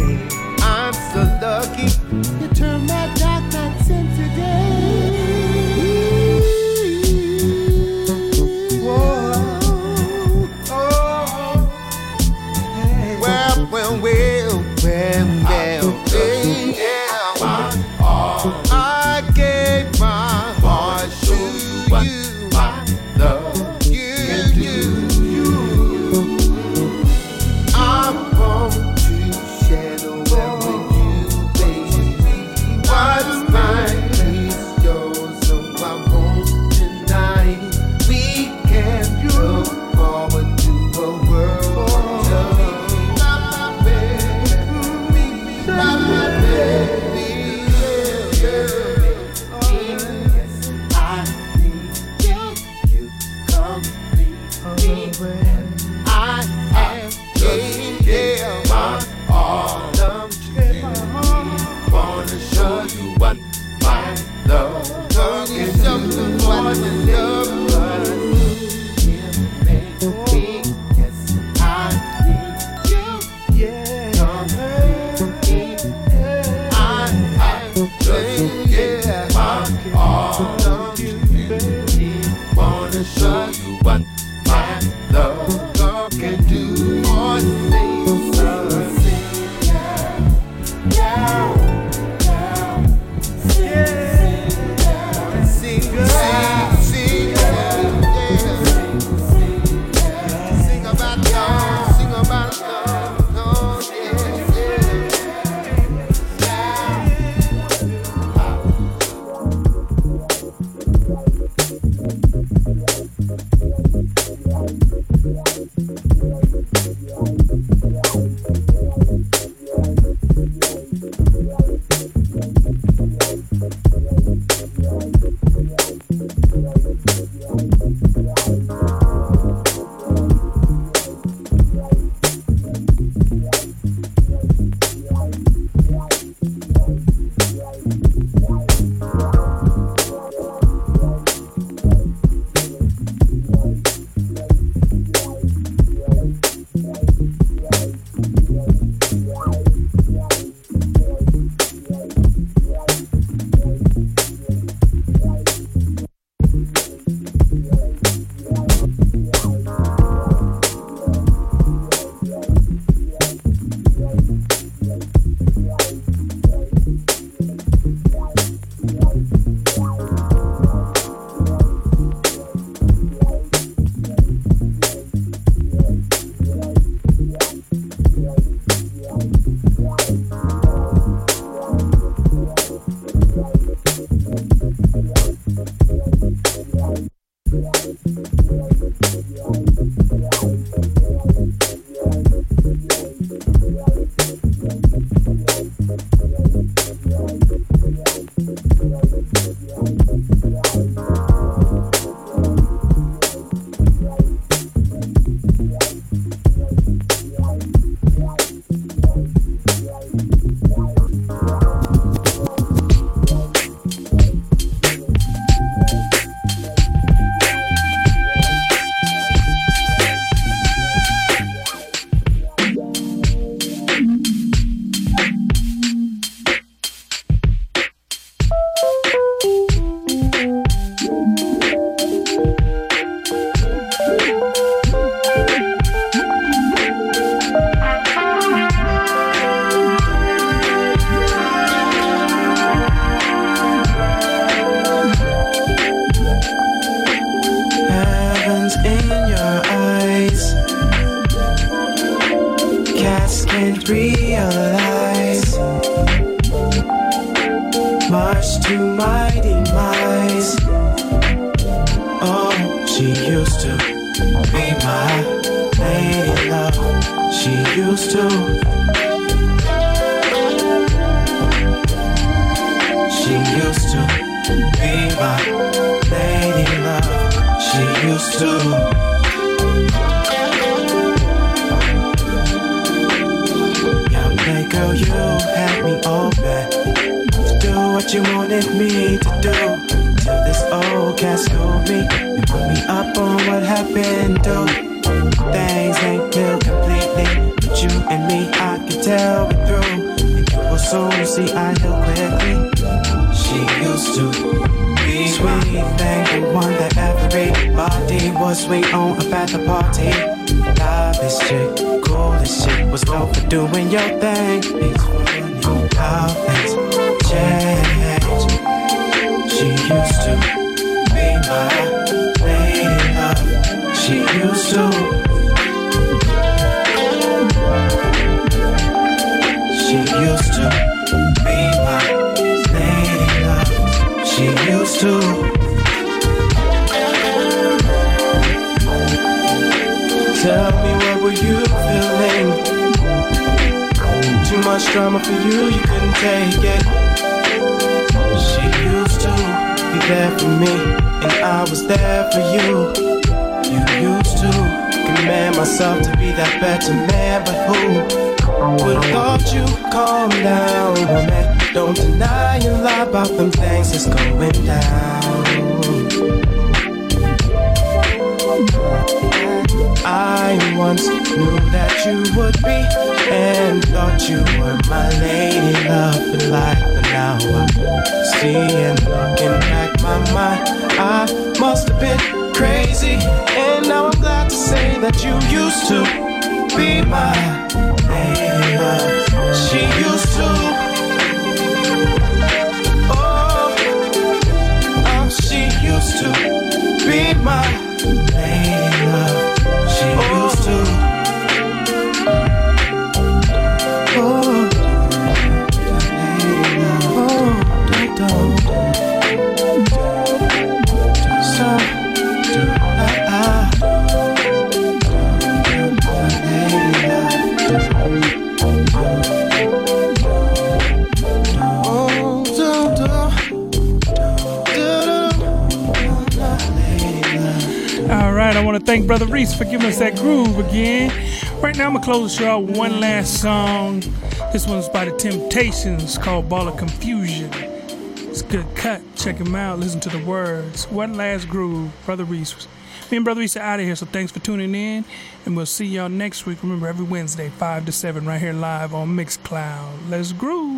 Show out one last song. This one's by the Temptations called Ball of Confusion. It's a good cut. Check him out. Listen to the words. One last groove, Brotha Reese. Me and Brotha Reese are out of here, so thanks for tuning in, and we'll see y'all next week. Remember, every Wednesday, 5 to 7, right here live on Mixcloud. Let's groove.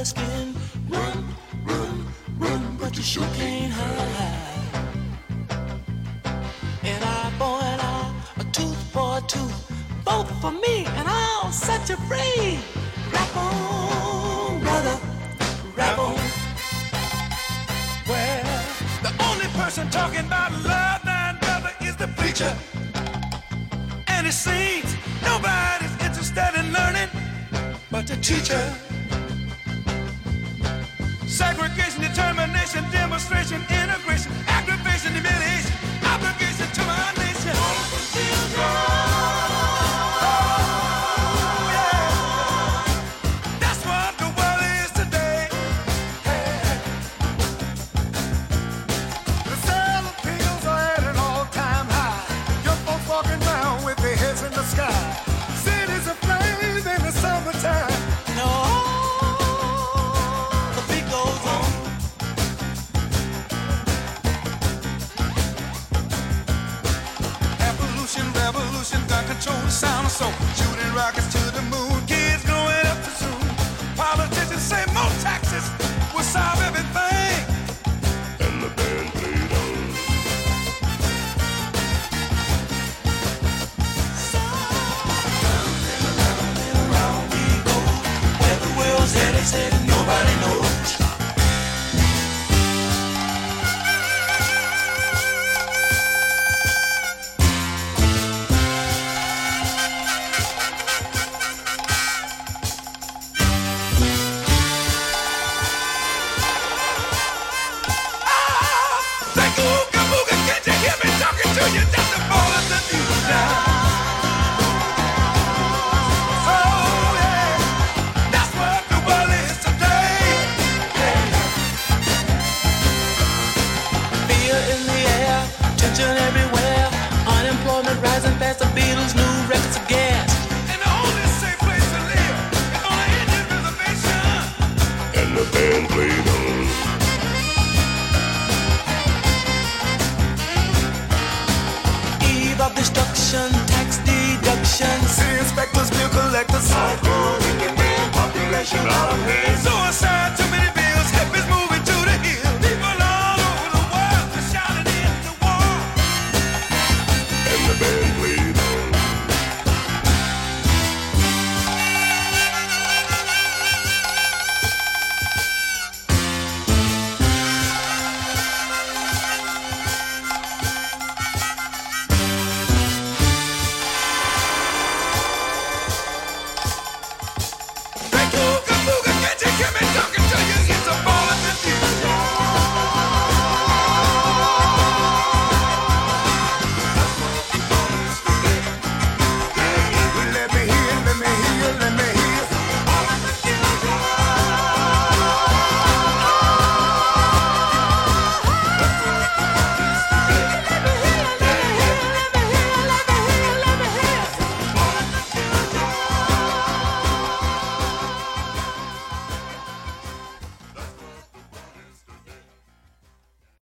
Of skin. Run, run, run, but you sure can't hide. An eye for an eye, a tooth for a tooth. Both for me, and I'll set you free. Rap on, brother, rap on. Well, the only person talking about love now, brother, is the preacher. And it seems nobody's interested in learning but the teacher.